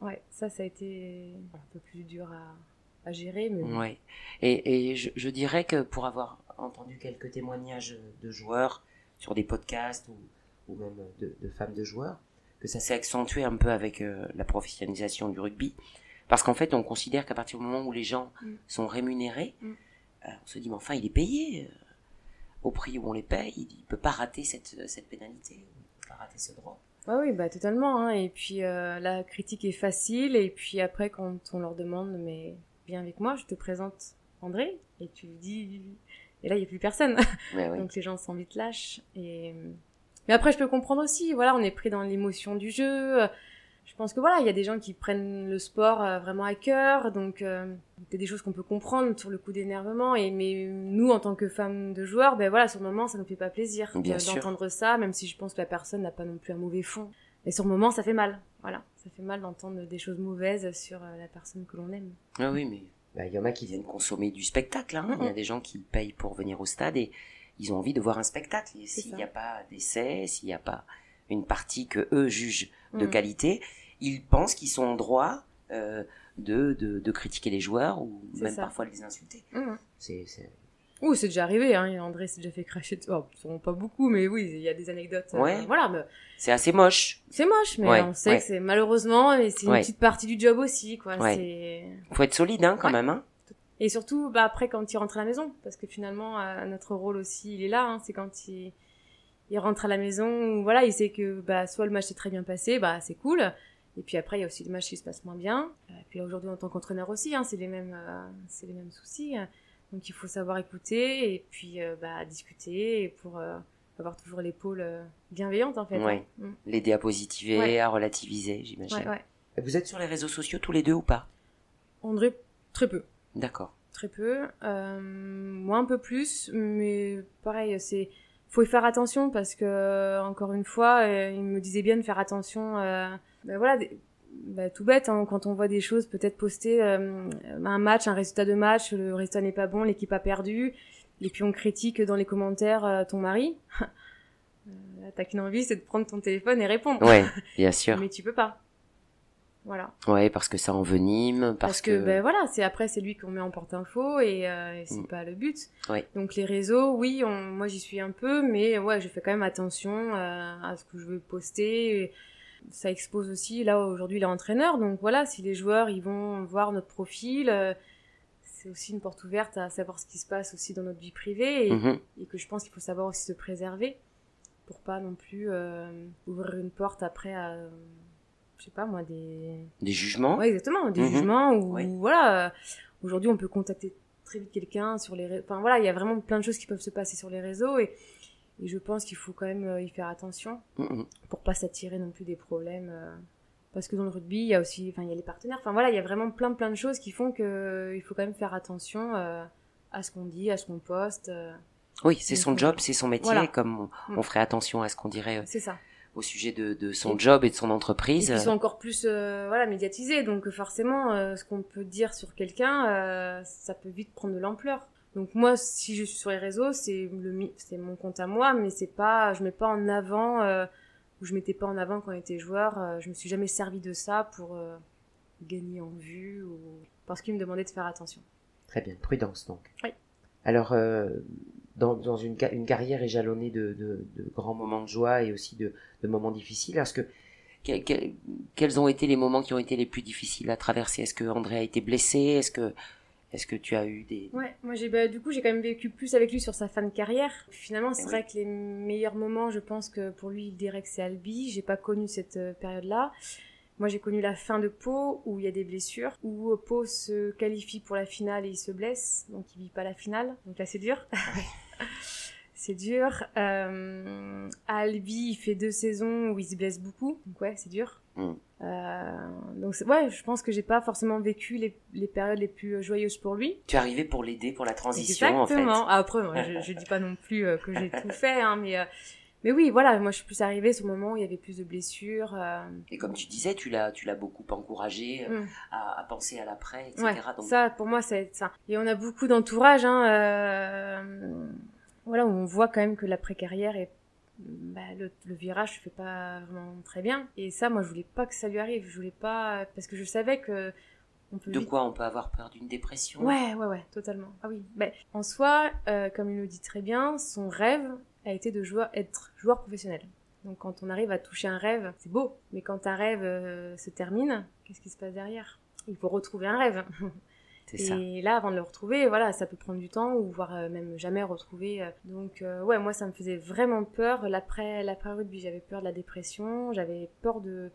ouais, ça, ça a été un peu plus dur à, à gérer. Mais... Ouais. Et, et je, je, dirais que pour avoir entendu quelques témoignages de joueurs sur des podcasts ou, ou même de, de femmes de joueurs, que ça s'est accentué un peu avec euh, la professionnalisation du rugby. Parce qu'en fait, on considère qu'à partir du moment où les gens mm. sont rémunérés, mm. euh, on se dit, mais enfin, il est payé euh, au prix où on les paye, il ne peut pas rater cette, cette pénalité, il ne peut pas rater ce droit. Ah oui, bah totalement. Hein. Et puis la critique est facile. Et puis après, quand on leur demande, mais viens avec moi, je te présente André, et tu dis, et là il n'y a plus personne. Donc les gens sont vite lâches. Et mais après, je peux comprendre aussi. Voilà, on est pris dans l'émotion du jeu. Je pense que voilà, il y a des gens qui prennent le sport euh, vraiment à cœur, donc euh, il y a des choses qu'on peut comprendre sur le coup d'énervement. Et mais nous, en tant que femmes de joueurs, ben voilà, sur le moment, ça ne fait pas plaisir d'entendre ça, même si je pense que la personne n'a pas non plus un mauvais fond. Mais sur le moment, ça fait mal. Voilà, ça fait mal d'entendre des choses mauvaises sur euh, la personne que l'on aime. Ah oui, mais bah, il y en a qui viennent consommer du spectacle. Hein. Il y a des gens qui payent pour venir au stade et ils ont envie de voir un spectacle. S'il n'y a pas d'essai, s'il n'y a pas une partie que eux jugent de mm. qualité, ils pensent qu'ils sont en droit euh, de, de, critiquer les joueurs ou même parfois les insulter. Mm. C'est Ouh, c'est déjà arrivé, hein. André s'est déjà fait cracher. Oh, pas beaucoup, mais oui, il y a des anecdotes. Euh, ouais. voilà. C'est assez moche. C'est moche, mais on sait que c'est malheureusement, c'est une petite partie du job aussi, quoi. Faut être solide, hein, quand même, hein. Et surtout, bah, après, quand il rentre à la maison, parce que finalement, euh, notre rôle aussi, il est là, hein, c'est quand il, il rentre à la maison, voilà, il sait que, bah, soit le match s'est très bien passé, bah, c'est cool. Et puis après, il y a aussi le match qui se passe moins bien. Et puis aujourd'hui, en tant qu'entraîneur aussi, hein, c'est les mêmes, euh, c'est les mêmes soucis. Donc il faut savoir écouter et puis, euh, bah, discuter pour avoir toujours l'épaule bienveillante, en fait. Hein. Mm. L'aider à positiver, à relativiser, j'imagine. Ouais, Vous êtes sur les réseaux sociaux tous les deux ou pas? André, très peu. D'accord. Très peu. Euh, moi un peu plus, mais pareil, c'est faut y faire attention parce que encore une fois, euh, il me disait bien de faire attention. Euh, ben voilà, bah, tout bête hein, quand on voit des choses peut-être postées, un match, un résultat de match, le résultat n'est pas bon, l'équipe a perdu, et puis on critique dans les commentaires ton mari. T'as qu'une envie, c'est de prendre ton téléphone et répondre. Ouais, bien sûr. Mais tu peux pas. Voilà. Ouais, parce que ça envenime, parce, parce que, ben voilà, c'est après c'est lui qu'on met en porte-info et, euh, c'est mm. pas le but. Ouais. Donc les réseaux, oui, on, moi j'y suis un peu, mais ouais, je fais quand même attention euh, à ce que je veux poster. Ça expose aussi, là aujourd'hui il est entraîneur, donc voilà, si les joueurs ils vont voir notre profil, euh, c'est aussi une porte ouverte à savoir ce qui se passe aussi dans notre vie privée et, Mhm. et que je pense qu'il faut savoir aussi se préserver pour pas non plus euh, ouvrir une porte après à, je sais pas moi, des... Des jugements Ouais, exactement, des Mhm. jugements ou Oui. voilà, euh, aujourd'hui on peut contacter très vite quelqu'un sur les réseaux, enfin voilà, il y a vraiment plein de choses qui peuvent se passer sur les réseaux et, et je pense qu'il faut quand même euh, y faire attention Mhm. pour pas s'attirer non plus des problèmes. euh, parce que dans le rugby, il y a aussi, enfin, il y a les partenaires. Enfin voilà, il y a vraiment plein plein de choses qui font que il faut quand même faire attention à ce qu'on dit, à ce qu'on poste. Oui, c'est son job, c'est son métier, voilà. comme on, Mm. on ferait attention à ce qu'on dirait c'est ça. Au sujet de, de son Et- job et de son entreprise. qui sont encore plus euh, voilà médiatisés, donc euh, forcément, euh, ce qu'on peut dire sur quelqu'un, euh, ça peut vite prendre de l'ampleur. Donc moi, si je suis sur les réseaux, c'est le c'est mon compte à moi, mais c'est pas, je mets pas en avant ou je mettais pas en avant quand on était joueur. je me suis jamais servi de ça pour gagner en vue ou parce qu'il me demandait de faire attention. Très bien, prudence donc. Oui. Alors, dans, dans une, ca- une carrière éjalonnée de, de, de grands moments de joie et aussi de, de moments difficiles, est-ce que que- que- quels ont été les moments qui ont été les plus difficiles à traverser? Est-ce que André a été blessé? Est-ce que est-ce que tu as eu des Ouais, moi j'ai bah, du coup j'ai quand même vécu plus avec lui sur sa fin de carrière. Finalement, c'est Eh oui. vrai que les meilleurs moments, je pense que pour lui, il dirait que c'est Albi. J'ai pas connu cette euh, période-là. Moi, j'ai connu la fin de Pau où il y a des blessures, où euh, Pau se qualifie pour la finale et il se blesse, donc il vit pas la finale. Donc là, c'est dur. c'est dur. Euh, Albi, il fait deux saisons où il se blesse beaucoup, donc ouais, c'est dur. Mm. Euh, donc ouais, je pense que j'ai pas forcément vécu les, les périodes les plus joyeuses pour lui. Tu es arrivé pour l'aider pour la transition Exactement. en Ah, Après, moi, je, je dis pas non plus euh, que j'ai tout fait, hein, mais, euh, mais oui, voilà, moi je suis plus arrivée sur le moment où il y avait plus de blessures. euh. Et comme tu disais, tu l'as tu l'as beaucoup encouragé euh, Mm. à, à penser à l'après, etc. ouais, Donc, ça, pour moi, c'est ça. Et on a beaucoup d'entourage, hein, euh, voilà, où on voit quand même que l'après-carrière est bah, le, le virage se fait pas vraiment très bien et ça moi je voulais pas que ça lui arrive je voulais pas parce que je savais que on peut de vite quoi on peut avoir peur d'une dépression? Ouais, ouais, ouais, totalement. Ah oui. Ben, en soi, euh, comme il le dit très bien, son rêve a été de jouer, être joueur professionnel. Donc quand on arrive à toucher un rêve, c'est beau. Mais quand un rêve euh, se termine, qu'est-ce qui se passe derrière? Il faut retrouver un rêve. C'est ça. Et là, avant de le retrouver, voilà, ça peut prendre du temps ou voire euh, même jamais retrouver. euh. Donc euh, ouais, moi ça me faisait vraiment peur. L'après, l'après rugby, j'avais peur de la dépression, j'avais peur de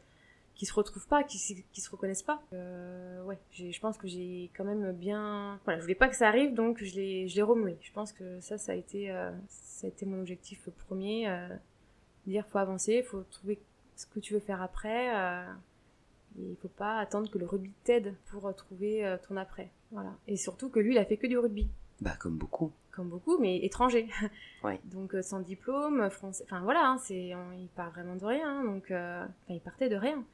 qui se retrouvent pas, qui, qui se reconnaissent pas. Euh, ouais, je pense que j'ai quand même bien. Voilà, je voulais pas que ça arrive, donc je l'ai, je l'ai remué. Je pense que ça, ça a été, euh, ça a été mon objectif premier. Euh, dire, faut avancer, faut trouver ce que tu veux faire après. Euh, et il faut pas attendre que le rugby t'aide pour euh, trouver ton après. Voilà. Et surtout que lui, il a fait que du rugby Bah comme beaucoup. comme beaucoup, mais étranger. Ouais. Donc sans diplôme, français. Enfin voilà, hein, c'est, on- il part vraiment de rien. hein, donc, enfin, il partait de rien.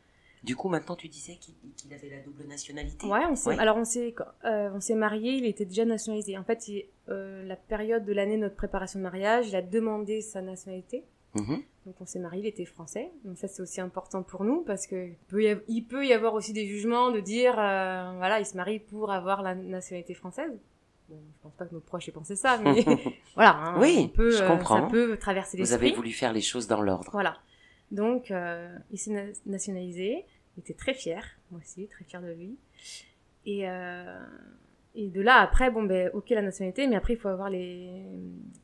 Du coup, maintenant, tu disais qu'il avait la double nationalité. Ouais, on Ouais. alors on s'est, euh, on s'est marié, il était déjà nationalisé. En fait, il- euh, la période de l'année de notre préparation de mariage, il a demandé sa nationalité. Mhm. Donc on s'est marié, il était français. Donc ça c'est aussi important pour nous parce que peut y avoir, il peut y avoir aussi des jugements de dire euh, voilà il se marie pour avoir la nationalité française. Bon, je pense pas que nos proches aient pensé ça, mais voilà. hein, Oui, on peut, je euh, comprends. ça peut traverser Vous l'esprit. avez voulu faire les choses dans l'ordre. Voilà. Donc, euh, il s'est na- nationalisé. Il était très fier, moi aussi, très fier de lui. Et, euh, et de là, après, bon, ben, ok, la nationalité, mais après, il faut avoir les,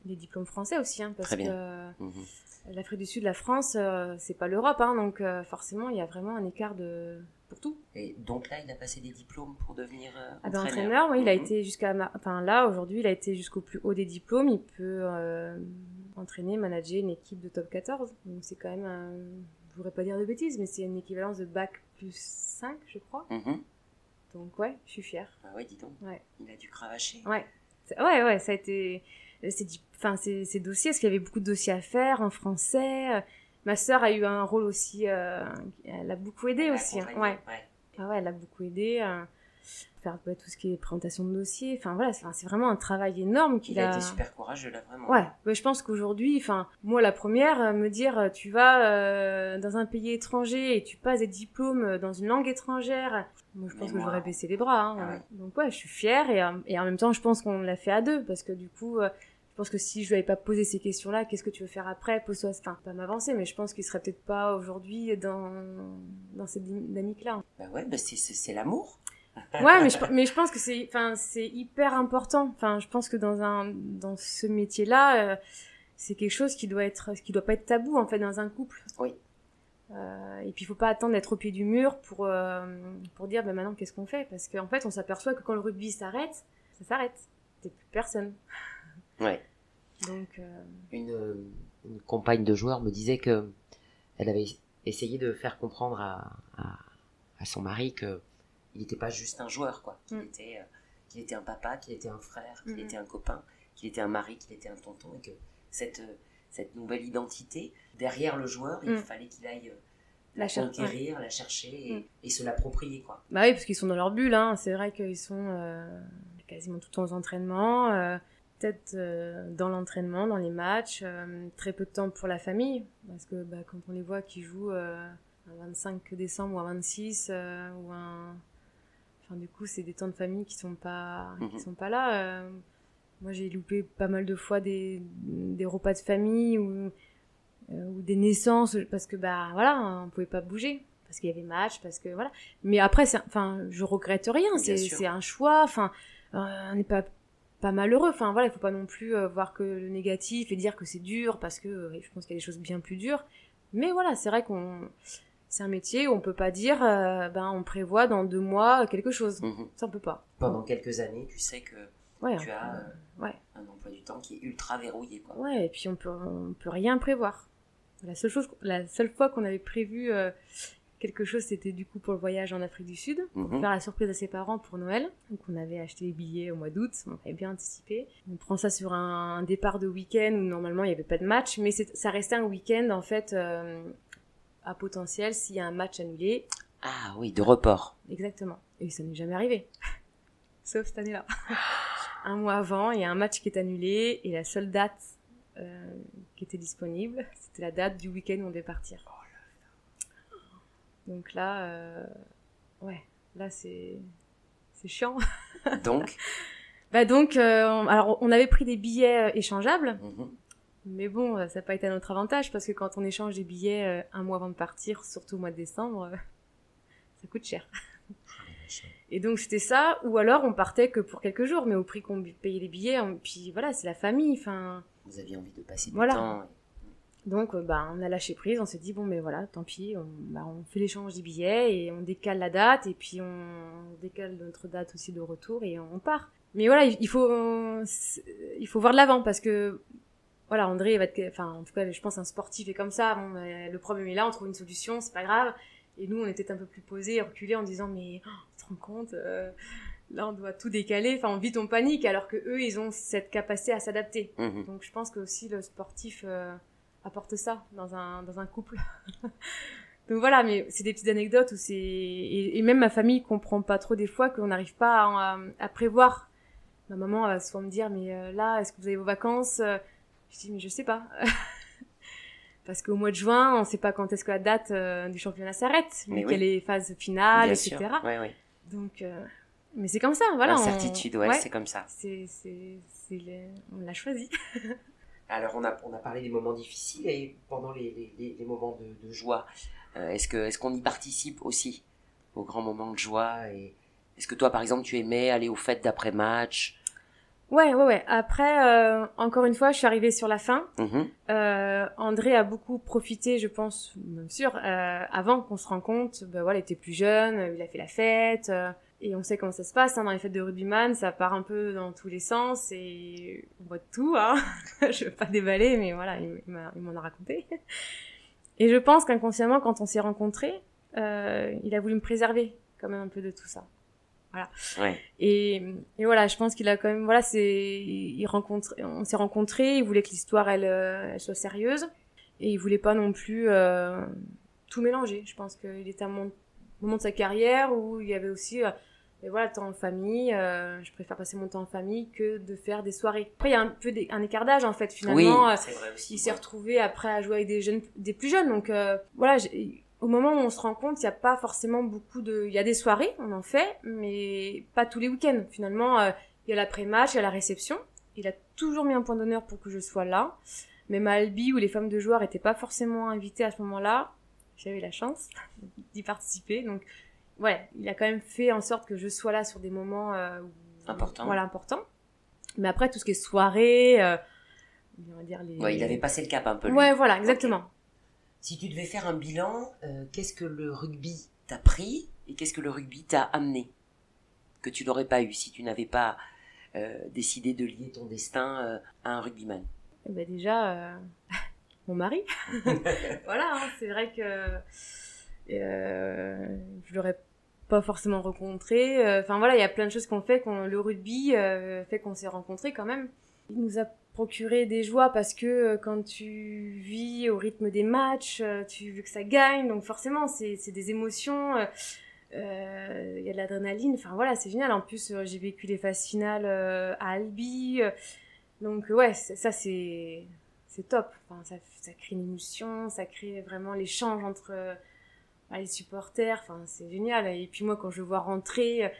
les diplômes français aussi, hein, parce Très bien. que euh, Mhm. l'Afrique du Sud, la France, euh, c'est pas l'Europe, hein, donc euh, forcément, il y a vraiment un écart de pour tout. Et donc là, il a passé des diplômes pour devenir euh, Ah ben, entraîneur. entraîneur, oui, il a Mhm. été jusqu'à, enfin là, aujourd'hui, il a été jusqu'au plus haut des diplômes. Il peut euh, entraîner, manager une équipe de top 14. Donc c'est quand même, un... je voudrais pas dire de bêtises, mais c'est une équivalence de bac plus 5, je crois. Mhm. Donc ouais, je suis fière. Ah ouais, dis donc. Ouais. Il a dû cravacher. Ouais, C'est- ouais, ouais, ça a été, c'est, di- enfin, c'est, c'est dossiers, parce qu'il y avait beaucoup de dossiers à faire en français. Euh, Ma sœur a eu un rôle aussi, euh, elle a beaucoup aidé a aussi. hein. Ouais. ouais. Ah ouais, elle a beaucoup aidé à faire ouais, tout ce qui est présentation de dossiers. Enfin voilà, c'est vraiment un travail énorme qu'il Il a a. été super courageux là, vraiment. Ouais, ouais, je pense qu'aujourd'hui, enfin, moi la première, euh, me dire, euh, tu vas euh, dans un pays étranger et tu passes des diplômes dans une langue étrangère, moi je pense Mais que j'aurais baissé les bras. hein. Ah ouais. Donc ouais, je suis fière et, et en même temps, je pense qu'on l'a fait à deux parce que du coup, euh, Je pense que si je lui avais pas posé ces questions-là, qu'est-ce que tu veux faire après? Pose-toi, enfin, pas m'avancer, mais je pense qu'il serait peut-être pas aujourd'hui dans, dans cette dynamique-là. Bah ouais, bah c'est, l'amour. Ouais, mais je, mais je pense que c'est, enfin, c'est hyper important. Enfin, je pense que dans un, dans ce métier-là, euh, c'est quelque chose qui doit être, qui doit pas être tabou en fait dans un couple. Oui. Euh, et puis il faut pas attendre d'être au pied du mur pour euh, pour dire ben maintenant qu'est-ce qu'on fait? Parce qu'en fait on s'aperçoit que quand le rugby s'arrête, ça s'arrête. T'es plus personne. Ouais. Donc. Une, une, compagne de joueur me disait que elle avait essayé de faire comprendre à, à, à son mari que il n'était pas juste un joueur quoi, qu'il mm. était qu'il était un papa, qu'il était un frère, qu'il mm. était un copain, qu'il était un mari, qu'il était un tonton et que cette cette nouvelle identité, derrière le joueur, il mm. fallait qu'il aille euh, la, conquérir, la chercher mm. et, se l'approprier. quoi. Bah oui, parce qu'ils sont dans leur bulle. Hein. C'est vrai qu'ils sont euh, quasiment tout le temps aux entraînements, euh, peut-être dans l'entraînement, dans les matchs, très peu de temps pour la famille. Parce que bah, quand on les voit qui jouent un 25 décembre ou un 26 ou un... Enfin, du coup, c'est des temps de famille qui sont pas, qui mm-hmm. sont pas là. Moi, j'ai loupé pas mal de fois des, des repas de famille ou, euh, ou des naissances parce que, bah, voilà, on pouvait pas bouger. Parce qu'il y avait match, parce que, voilà. Mais après, enfin, je regrette rien. C'est un choix. Enfin, euh, on n'est pas, pas malheureux. Enfin, voilà, il faut pas non plus euh, voir que le négatif et dire que c'est dur parce que je pense qu'il y a des choses bien plus dures. Mais voilà, c'est vrai qu'on, c'est un métier où on peut pas dire, ben, on prévoit dans deux mois quelque chose. Mhm. Ça, on peut pas. Pendant quelques années, tu sais que tu as ouais. un emploi du temps qui est ultra verrouillé. Quoi. Ouais, et puis on peut, on peut rien prévoir. La seule, chose, la seule fois qu'on avait prévu euh, quelque chose, c'était du coup pour le voyage en Afrique du Sud, pour mhm. faire la surprise à ses parents pour Noël. Donc on avait acheté les billets au mois d'août, on avait bien anticipé. On prend ça sur un, départ de week-end où normalement il n'y avait pas de match, mais ça restait un week-end en fait euh, à potentiel s'il y a un match annulé. Ah oui, de report. Exactement. Et ça n'est jamais arrivé. Sauf cette année-là. un mois avant, il y a un match qui est annulé et la seule date euh, qui était disponible, c'était la date du week-end où on devait partir. Oh Donc là, euh, ouais, là c'est c'est chiant. Donc. bah donc, euh, alors on avait pris des billets échangeables. Mhm. Mais bon, ça n'a pas été à notre avantage parce que quand on échange des billets un mois avant de partir, surtout au mois de décembre, ça coûte cher. Et donc c'était ça, ou alors on partait que pour quelques jours, mais au prix qu'on payait les billets, puis voilà, c'est la famille, enfin... Vous aviez envie de passer du temps. Donc euh, bah, on a lâché prise, on s'est dit, bon mais voilà, tant pis, on, bah, on fait l'échange des billets, et on décale la date, et puis on décale notre date aussi de retour, et on part. Mais voilà, il faut, il faut voir de l'avant, parce que voilà, André va être, enfin, en tout cas, je pense un sportif est comme ça. Bon, le problème est là, on trouve une solution, c'est pas grave. Et nous, on était un peu plus posés, reculés en disant, mais oh, tu te rends compte, euh, là, on doit tout décaler. Enfin, on vit on panique, alors que eux, ils ont cette capacité à s'adapter. Mhm. Donc, je pense que aussi le sportif euh, apporte ça dans un, dans un couple. Donc voilà, mais c'est des petites anecdotes où c'est et, même ma famille comprend pas trop des fois qu'on n'arrive pas à, à, prévoir. Ma maman va souvent me dire mais euh, là est-ce que vous avez vos vacances? Je dis mais je sais pas. parce qu'au mois de juin, on ne sait pas quand est-ce que la date euh, du championnat s'arrête, mais, quelle est phase finale, etc. Donc, euh, mais c'est comme ça, voilà. L'incertitude, ouais, c'est comme ça. C'est, c'est, on l'a choisi. Alors, on a, on a parlé des moments difficiles et pendant les, les, les moments de, de joie, euh, est-ce que, est-ce qu'on y participe aussi aux grands moments de joie et est-ce que toi, par exemple, tu aimais aller aux fêtes d'après match Ouais, ouais, ouais. Après, euh, encore une fois, je suis arrivée sur la fin. Mhm. Euh, André a beaucoup profité, je pense, même sûr, euh, avant qu'on se rencontre. Ben voilà, il était plus jeune, il a fait la fête. Euh, et on sait comment ça se passe hein, dans les fêtes de rugbyman, ça part un peu dans tous les sens et on voit tout. Hein. je veux pas déballer, mais voilà, il, m'en a raconté. Et je pense qu'inconsciemment, quand on s'est rencontrés, euh, il a voulu me préserver quand même un peu de tout ça. Voilà. Et, et, voilà, je pense qu'il a quand même, voilà, c'est, il rencontre, on s'est rencontrés, il voulait que l'histoire, elle, euh, elle, soit sérieuse. Et il voulait pas non plus euh, tout mélanger. Je pense qu'il était à un moment, de sa carrière où il y avait aussi, euh, et voilà, temps en famille. Euh, je préfère passer mon temps en famille que de faire des soirées. Après, il y a un peu des, un écartage en fait finalement. Oui, c'est vrai aussi. Il s'est retrouvé après à jouer avec des jeunes, des plus jeunes. Donc voilà, au moment où on se rend compte, il n'y a pas forcément beaucoup de... Il y a des soirées, on en fait, mais pas tous les week-ends. Finalement, euh, il y a l'après-match, il y a la réception. il a toujours mis un point d'honneur pour que je sois là. Même à Albi, où les femmes de joueurs n'étaient pas forcément invitées à ce moment-là, j'avais la chance d'y participer. Donc, ouais, il a quand même fait en sorte que je sois là sur des moments euh, importants. Voilà, importants. Mais après, tout ce qui est soirée, euh, on va dire les... Ouais, il avait passé le cap un peu. Lui. Ouais, voilà, exactement. Si tu devais faire un bilan, euh, qu'est-ce que le rugby t'a pris et qu'est-ce que le rugby t'a amené que tu n'aurais pas eu si tu n'avais pas euh, décidé de lier ton destin euh, à un rugbyman? Eh ben Déjà, mon mari. voilà, hein, c'est vrai que je l'aurais pas forcément rencontré. Enfin voilà, il y a plein de choses qu'on fait, qu'on le rugby fait qu'on s'est rencontrés quand même. Il nous a procurer des joies parce que euh, quand tu vis au rythme des matchs, euh, tu veux que ça gagne, donc forcément c'est des émotions, il euh, y a de l'adrénaline, enfin voilà c'est génial. En plus j'ai vécu les phases finales à Albi, donc ouais ça c'est top. Ça, crée une ça crée vraiment l'échange entre bah, les supporters, enfin c'est génial. Et puis moi quand je vois rentrer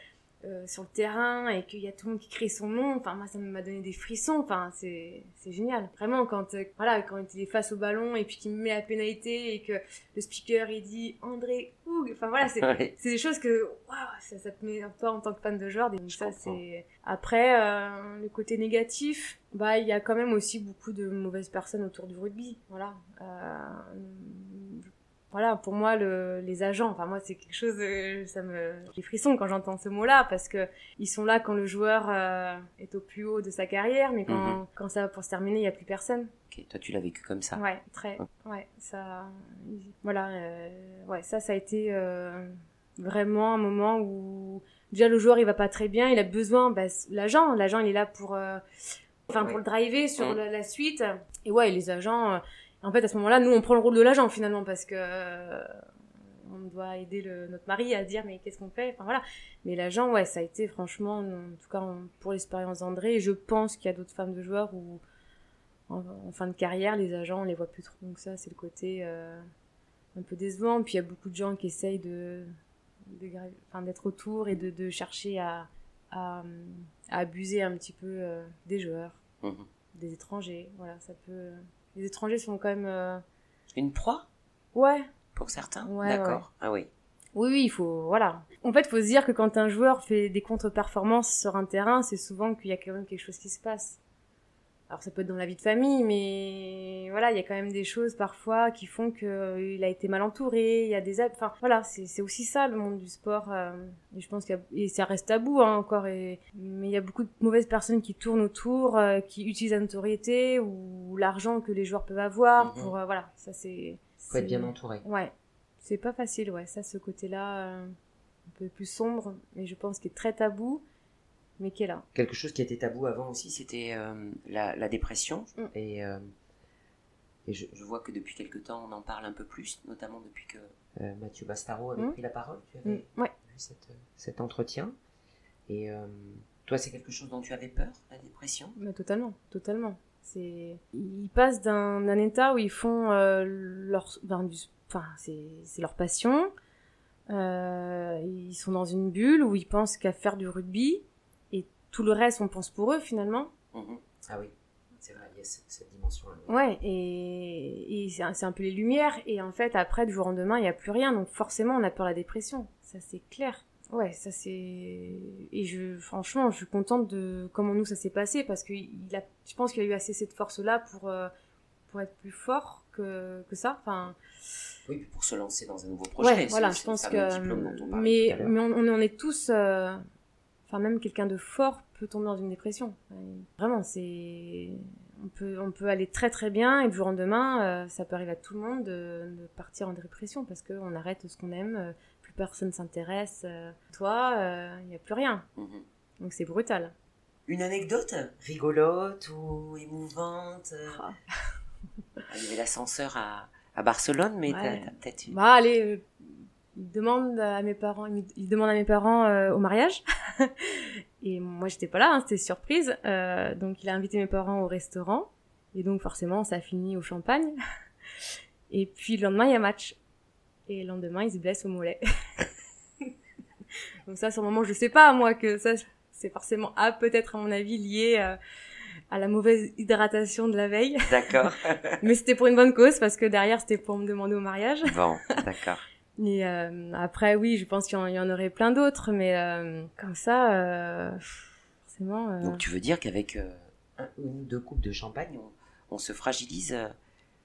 euh, sur le terrain et qu'il y a tout le monde qui crie son nom. Enfin moi ça m'a donné des frissons. Enfin c'est c'est génial. Vraiment quand euh, voilà quand il est face au ballon et puis qu'il me met la pénalité et que le speaker il dit André Houg enfin voilà c'est c'est des choses que waouh ça, ça te met toi en tant que fan de joueur donc ça c'est après euh, le côté négatif bah il y a quand même aussi beaucoup de mauvaises personnes autour du rugby. Voilà voilà, pour moi, le, les agents, enfin moi, c'est quelque chose, euh, ça me, j'ai frisson quand j'entends ce mot-là parce que ils sont là quand le joueur euh, est au plus haut de sa carrière, mais quand, mhm. quand ça va pour se terminer, il y a plus personne. Ok, toi, tu l'as vécu comme ça. Ouais, très, ouais, ça, voilà, euh, ouais, ça, ça a été vraiment un moment où déjà le joueur il va pas très bien, il a besoin, bah, l'agent, l'agent il est là pour, enfin pour le driver sur la, la, suite. Et ouais, les agents en fait, à ce moment-là, nous, on prend le rôle de l'agent finalement parce que euh, on doit aider le, notre mari à dire mais qu'est-ce qu'on fait? Enfin voilà. Mais l'agent, ouais, ça a été franchement, en tout cas pour l'expérience d'André, je pense qu'il y a d'autres femmes de joueurs où en, fin de carrière, les agents, on les voit plus trop. Donc ça, c'est le côté euh, un peu décevant. Puis il y a beaucoup de gens qui essayent de, d'être autour et de, de chercher à, à, abuser un petit peu euh, des joueurs, mmh des étrangers. Voilà, ça peut les étrangers sont quand même. Euh, Une proie? Ouais. Pour certains D'accord. Ah oui. Oui, oui, il faut. Voilà. En fait, il faut se dire que quand un joueur fait des contre-performances sur un terrain, c'est souvent qu'il y a quand même quelque chose qui se passe alors ça peut être dans la vie de famille, mais voilà, il y a quand même des choses parfois qui font qu'il euh, a été mal entouré, il y a des... Enfin voilà, c'est aussi ça le monde du sport. Euh, et je pense qu'il et ça reste tabou hein, encore, et... mais il y a beaucoup de mauvaises personnes qui tournent autour, euh, qui utilisent la notoriété ou l'argent que les joueurs peuvent avoir mhm. pour... voilà, ça c'est... Faut être bien entouré. Ouais, c'est pas facile, ouais, ça ce côté-là un peu plus sombre, mais je pense qu'il est très tabou mais qui est là. Quelque chose qui était tabou avant aussi, c'était euh, la, dépression. Mm. Et, euh, et je, vois que depuis quelque temps, on en parle un peu plus, notamment depuis que euh, Mathieu Bastaro avait mm. pris la parole. Tu avais mm. vu cet entretien. Et toi, c'est quelque chose dont tu avais peur, la dépression? Mais Totalement, totalement. C'est... Ils passent d'un, état où ils font leur... Enfin, c'est leur passion. ils sont dans une bulle où ils pensent qu'à faire du rugby tout le reste, on pense pour eux finalement. Mhm. Ah oui, c'est vrai, il y a cette, dimension-là. Ouais, et, c'est un, peu les lumières, et en fait, après, du jour au lendemain, il n'y a plus rien, donc forcément, on a peur de la dépression. Ça, c'est clair. Ouais, ça c'est. Et je, franchement, je suis contente de comment nous ça s'est passé, parce que il a, je pense qu'il a eu assez cette force-là pour, euh, pour être plus fort que, que ça. Enfin. Oui, pour se lancer dans un nouveau projet. Ouais, voilà, je pense que. Mais, mais on, on, est tous. Euh, enfin même quelqu'un de fort peut tomber dans une dépression. Vraiment, c'est on peut on peut aller très très bien et du jour au lendemain, euh, ça peut arriver à tout le monde de, partir en dépression parce qu'on arrête ce qu'on aime, euh, plus personne s'intéresse. Euh, toi, il n'y a plus rien. Mhm. Donc c'est brutal. Une anecdote rigolote ou émouvante ah. Il y avait l'ascenseur à, à Barcelone, mais t'as peut-être Bah allez, il demande à mes parents, il demande à mes parents euh, au mariage. et moi, j'étais pas là, hein, c'était surprise. Euh, donc, il a invité mes parents au restaurant. Et donc, forcément, ça a fini au champagne. et puis, le lendemain, il y a match. Et le lendemain, il se blesse au mollet. donc ça, sur le moment, je sais pas, moi, que ça, c'est forcément, ah, peut-être, à mon avis, lié euh, à la mauvaise hydratation de la veille. D'accord. mais c'était pour une bonne cause parce que derrière c'était pour me demander au mariage. Bon, d'accord. Et euh, après, oui, je pense qu'il y, en aurait plein d'autres, mais euh, comme ça, euh, forcément. Euh, Donc tu veux dire qu'avec euh, un ou deux coupes de champagne, on, on se fragilise euh?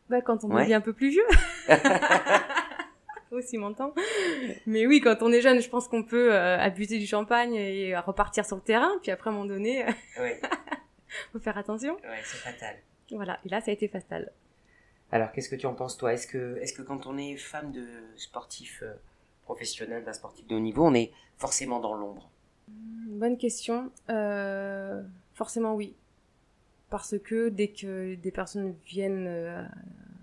Bah, quand on Ouais. devient un peu plus vieux. aussi m'entend. Mais oui, quand on est jeune, je pense qu'on peut euh, abuser du champagne et repartir sur le terrain. Puis après, à un moment donné, Oui, faut faire attention. ouais, c'est fatal. Voilà. Et là, ça a été fatal. Alors, qu'est-ce que tu en penses, toi? Est-ce que, est que quand on est femme de sportif euh, professionnel, d'un sportif de haut niveau, on est forcément dans l'ombre? Bonne question. Euh, forcément, oui. Parce que dès que des personnes viennent euh,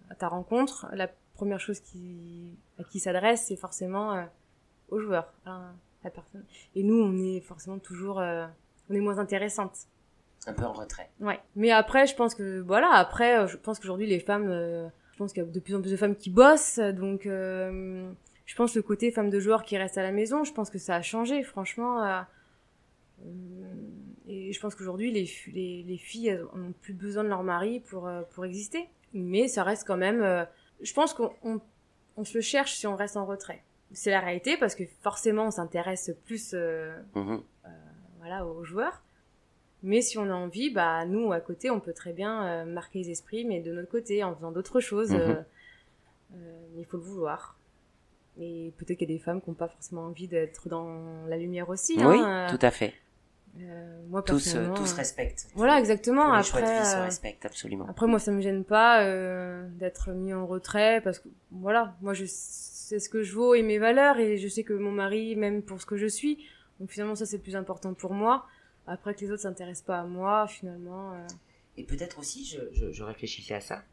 à ta rencontre, la première chose qui, à qui s'adresse, c'est forcément euh, aux joueurs, à la personne. Et nous, on est forcément toujours, on est moins intéressante. Un peu en retrait. Ouais. Mais après, je pense que voilà, après, euh, je pense qu'aujourd'hui les femmes, euh, je pense qu'il y a de plus en plus de femmes qui bossent, donc euh, je pense le côté femme de joueur qui reste à la maison, je pense que ça a changé, franchement. euh, et je pense qu'aujourd'hui les, fi- les, les filles elles n'ont plus besoin de leur mari pour pour exister. Mais ça reste quand même. je pense qu'on on, on se le cherche si on reste en retrait. C'est la réalité parce que forcément on s'intéresse plus. Mhm. voilà, aux joueurs. Mais si on a envie, bah nous à côté, on peut très bien euh, marquer les esprits, mais de notre côté, en faisant d'autres choses. Mais il faut le vouloir. Et peut-être qu'il y a des femmes qui n'ont pas forcément envie d'être dans la lumière aussi. Oui, hein, euh, tout à fait. euh, moi Tous, euh, tous respectent. Voilà, exactement. Tous les Après, choix de vie se respectent, absolument. après, moi, ça me gêne pas euh, d'être mis en retrait parce que, voilà, moi, je sais ce que je vaux et mes valeurs et je sais que mon mari, même pour ce que je suis, donc finalement, ça, c'est le plus important pour moi. Après que les autres s'intéressent pas à moi, finalement. euh, Et peut-être aussi, je, je, je réfléchissais à ça,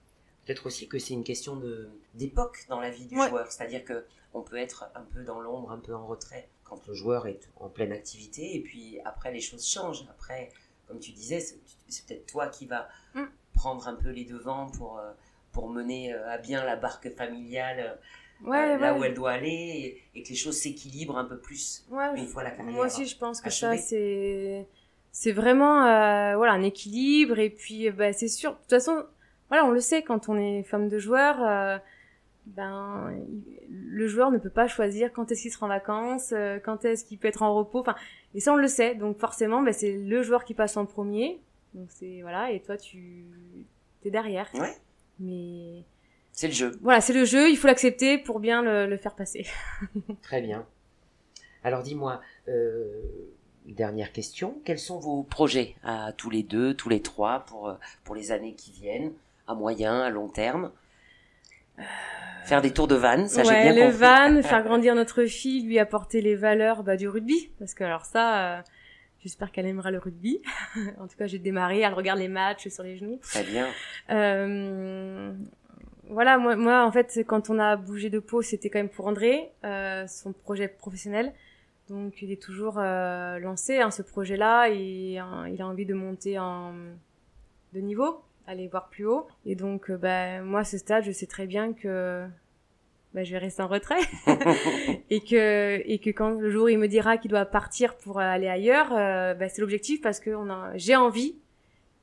peut-être aussi que c'est une question de d'époque dans la vie du Ouais. joueur. C'est-à-dire que on peut être un peu dans l'ombre, un peu en retrait quand le joueur est en pleine activité, et puis après les choses changent. Après, comme tu disais, c'est peut-être toi qui vas Mm. prendre un peu les devants pour euh, pour mener euh, à bien la barque familiale euh, là ouais. où elle doit aller, et, et que les choses s'équilibrent un peu plus Ouais, une fois la carrière. moi aussi, je pense que ça, c'est c'est vraiment euh, voilà un équilibre et puis euh, bah, c'est sûr. De toute façon, voilà, on le sait quand on est femme de joueur. euh, ben, le joueur ne peut pas choisir quand est-ce qu'il sera en vacances, euh, quand est-ce qu'il peut être en repos. Enfin, et ça on le sait. Donc forcément, ben, c'est le joueur qui passe en premier. Donc c'est voilà, et toi tu es derrière. Ouais. Mais C'est le jeu. voilà, c'est le jeu. Il faut l'accepter pour bien le, le faire passer. Très bien. Alors dis-moi, euh, dernière question, quels sont vos projets à tous les deux, tous les trois, pour, euh, pour les années qui viennent, à moyen, à long terme? Faire des tours de vanne, ça j'ai ouais, bien le compris. van, faire grandir notre fille, lui apporter les valeurs bah, du rugby. Parce que alors ça, euh, j'espère qu'elle aimera le rugby. en tout cas, j'ai démarré, elle regarde les matchs sur les genoux. Très bien. Euh, voilà, moi, moi, en fait, quand on a bougé de peau, c'était quand même pour André, euh, son projet professionnel. Donc, il est toujours euh, lancé, hein, ce projet-là, et hein, il a envie de monter en de niveau, aller voir plus haut. Et donc, euh, bah, moi, à ce stade, je sais très bien que bah, je vais rester en retrait et que et que quand le jour il me dira qu'il doit partir pour aller ailleurs, euh, bah, c'est l'objectif parce que on a, j'ai envie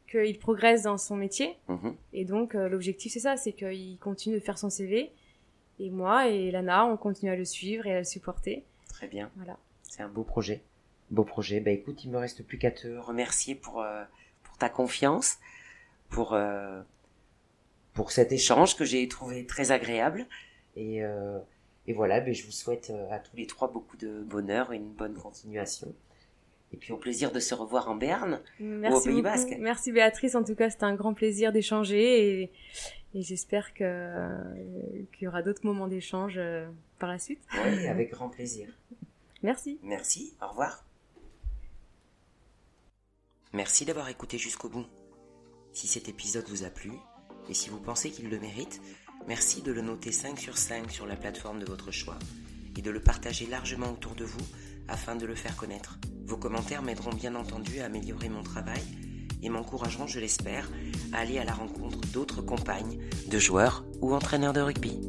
qu'il progresse dans son métier. Mhm. Et donc, euh, l'objectif, c'est ça, c'est qu'il continue de faire son CV. Et moi et Lana, on continue à le suivre et à le supporter. Très bien. Voilà. C'est un beau projet. Beau projet. Bah écoute, il me reste plus qu'à te remercier pour, euh, pour ta confiance, pour, euh, pour cet échange que j'ai trouvé très agréable. Et, euh, et voilà, ben, je vous souhaite à tous les trois beaucoup de bonheur et une bonne continuation. Et puis au plaisir de se revoir en Berne. Merci Pays beaucoup. Basque. Merci Béatrice. En tout cas, c'était un grand plaisir d'échanger et, et j'espère que qu'il y aura d'autres moments d'échange euh, par la suite. Oui, avec grand plaisir. Merci. Merci, au revoir. Merci d'avoir écouté jusqu'au bout. Si cet épisode vous a plu, et si vous pensez qu'il le mérite, merci de le noter 5 sur 5 sur la plateforme de votre choix, et de le partager largement autour de vous afin de le faire connaître. Vos commentaires m'aideront bien entendu à améliorer mon travail et m'encourageront, je l'espère, à aller à la rencontre d'autres compagnes, de joueurs ou entraîneurs de rugby.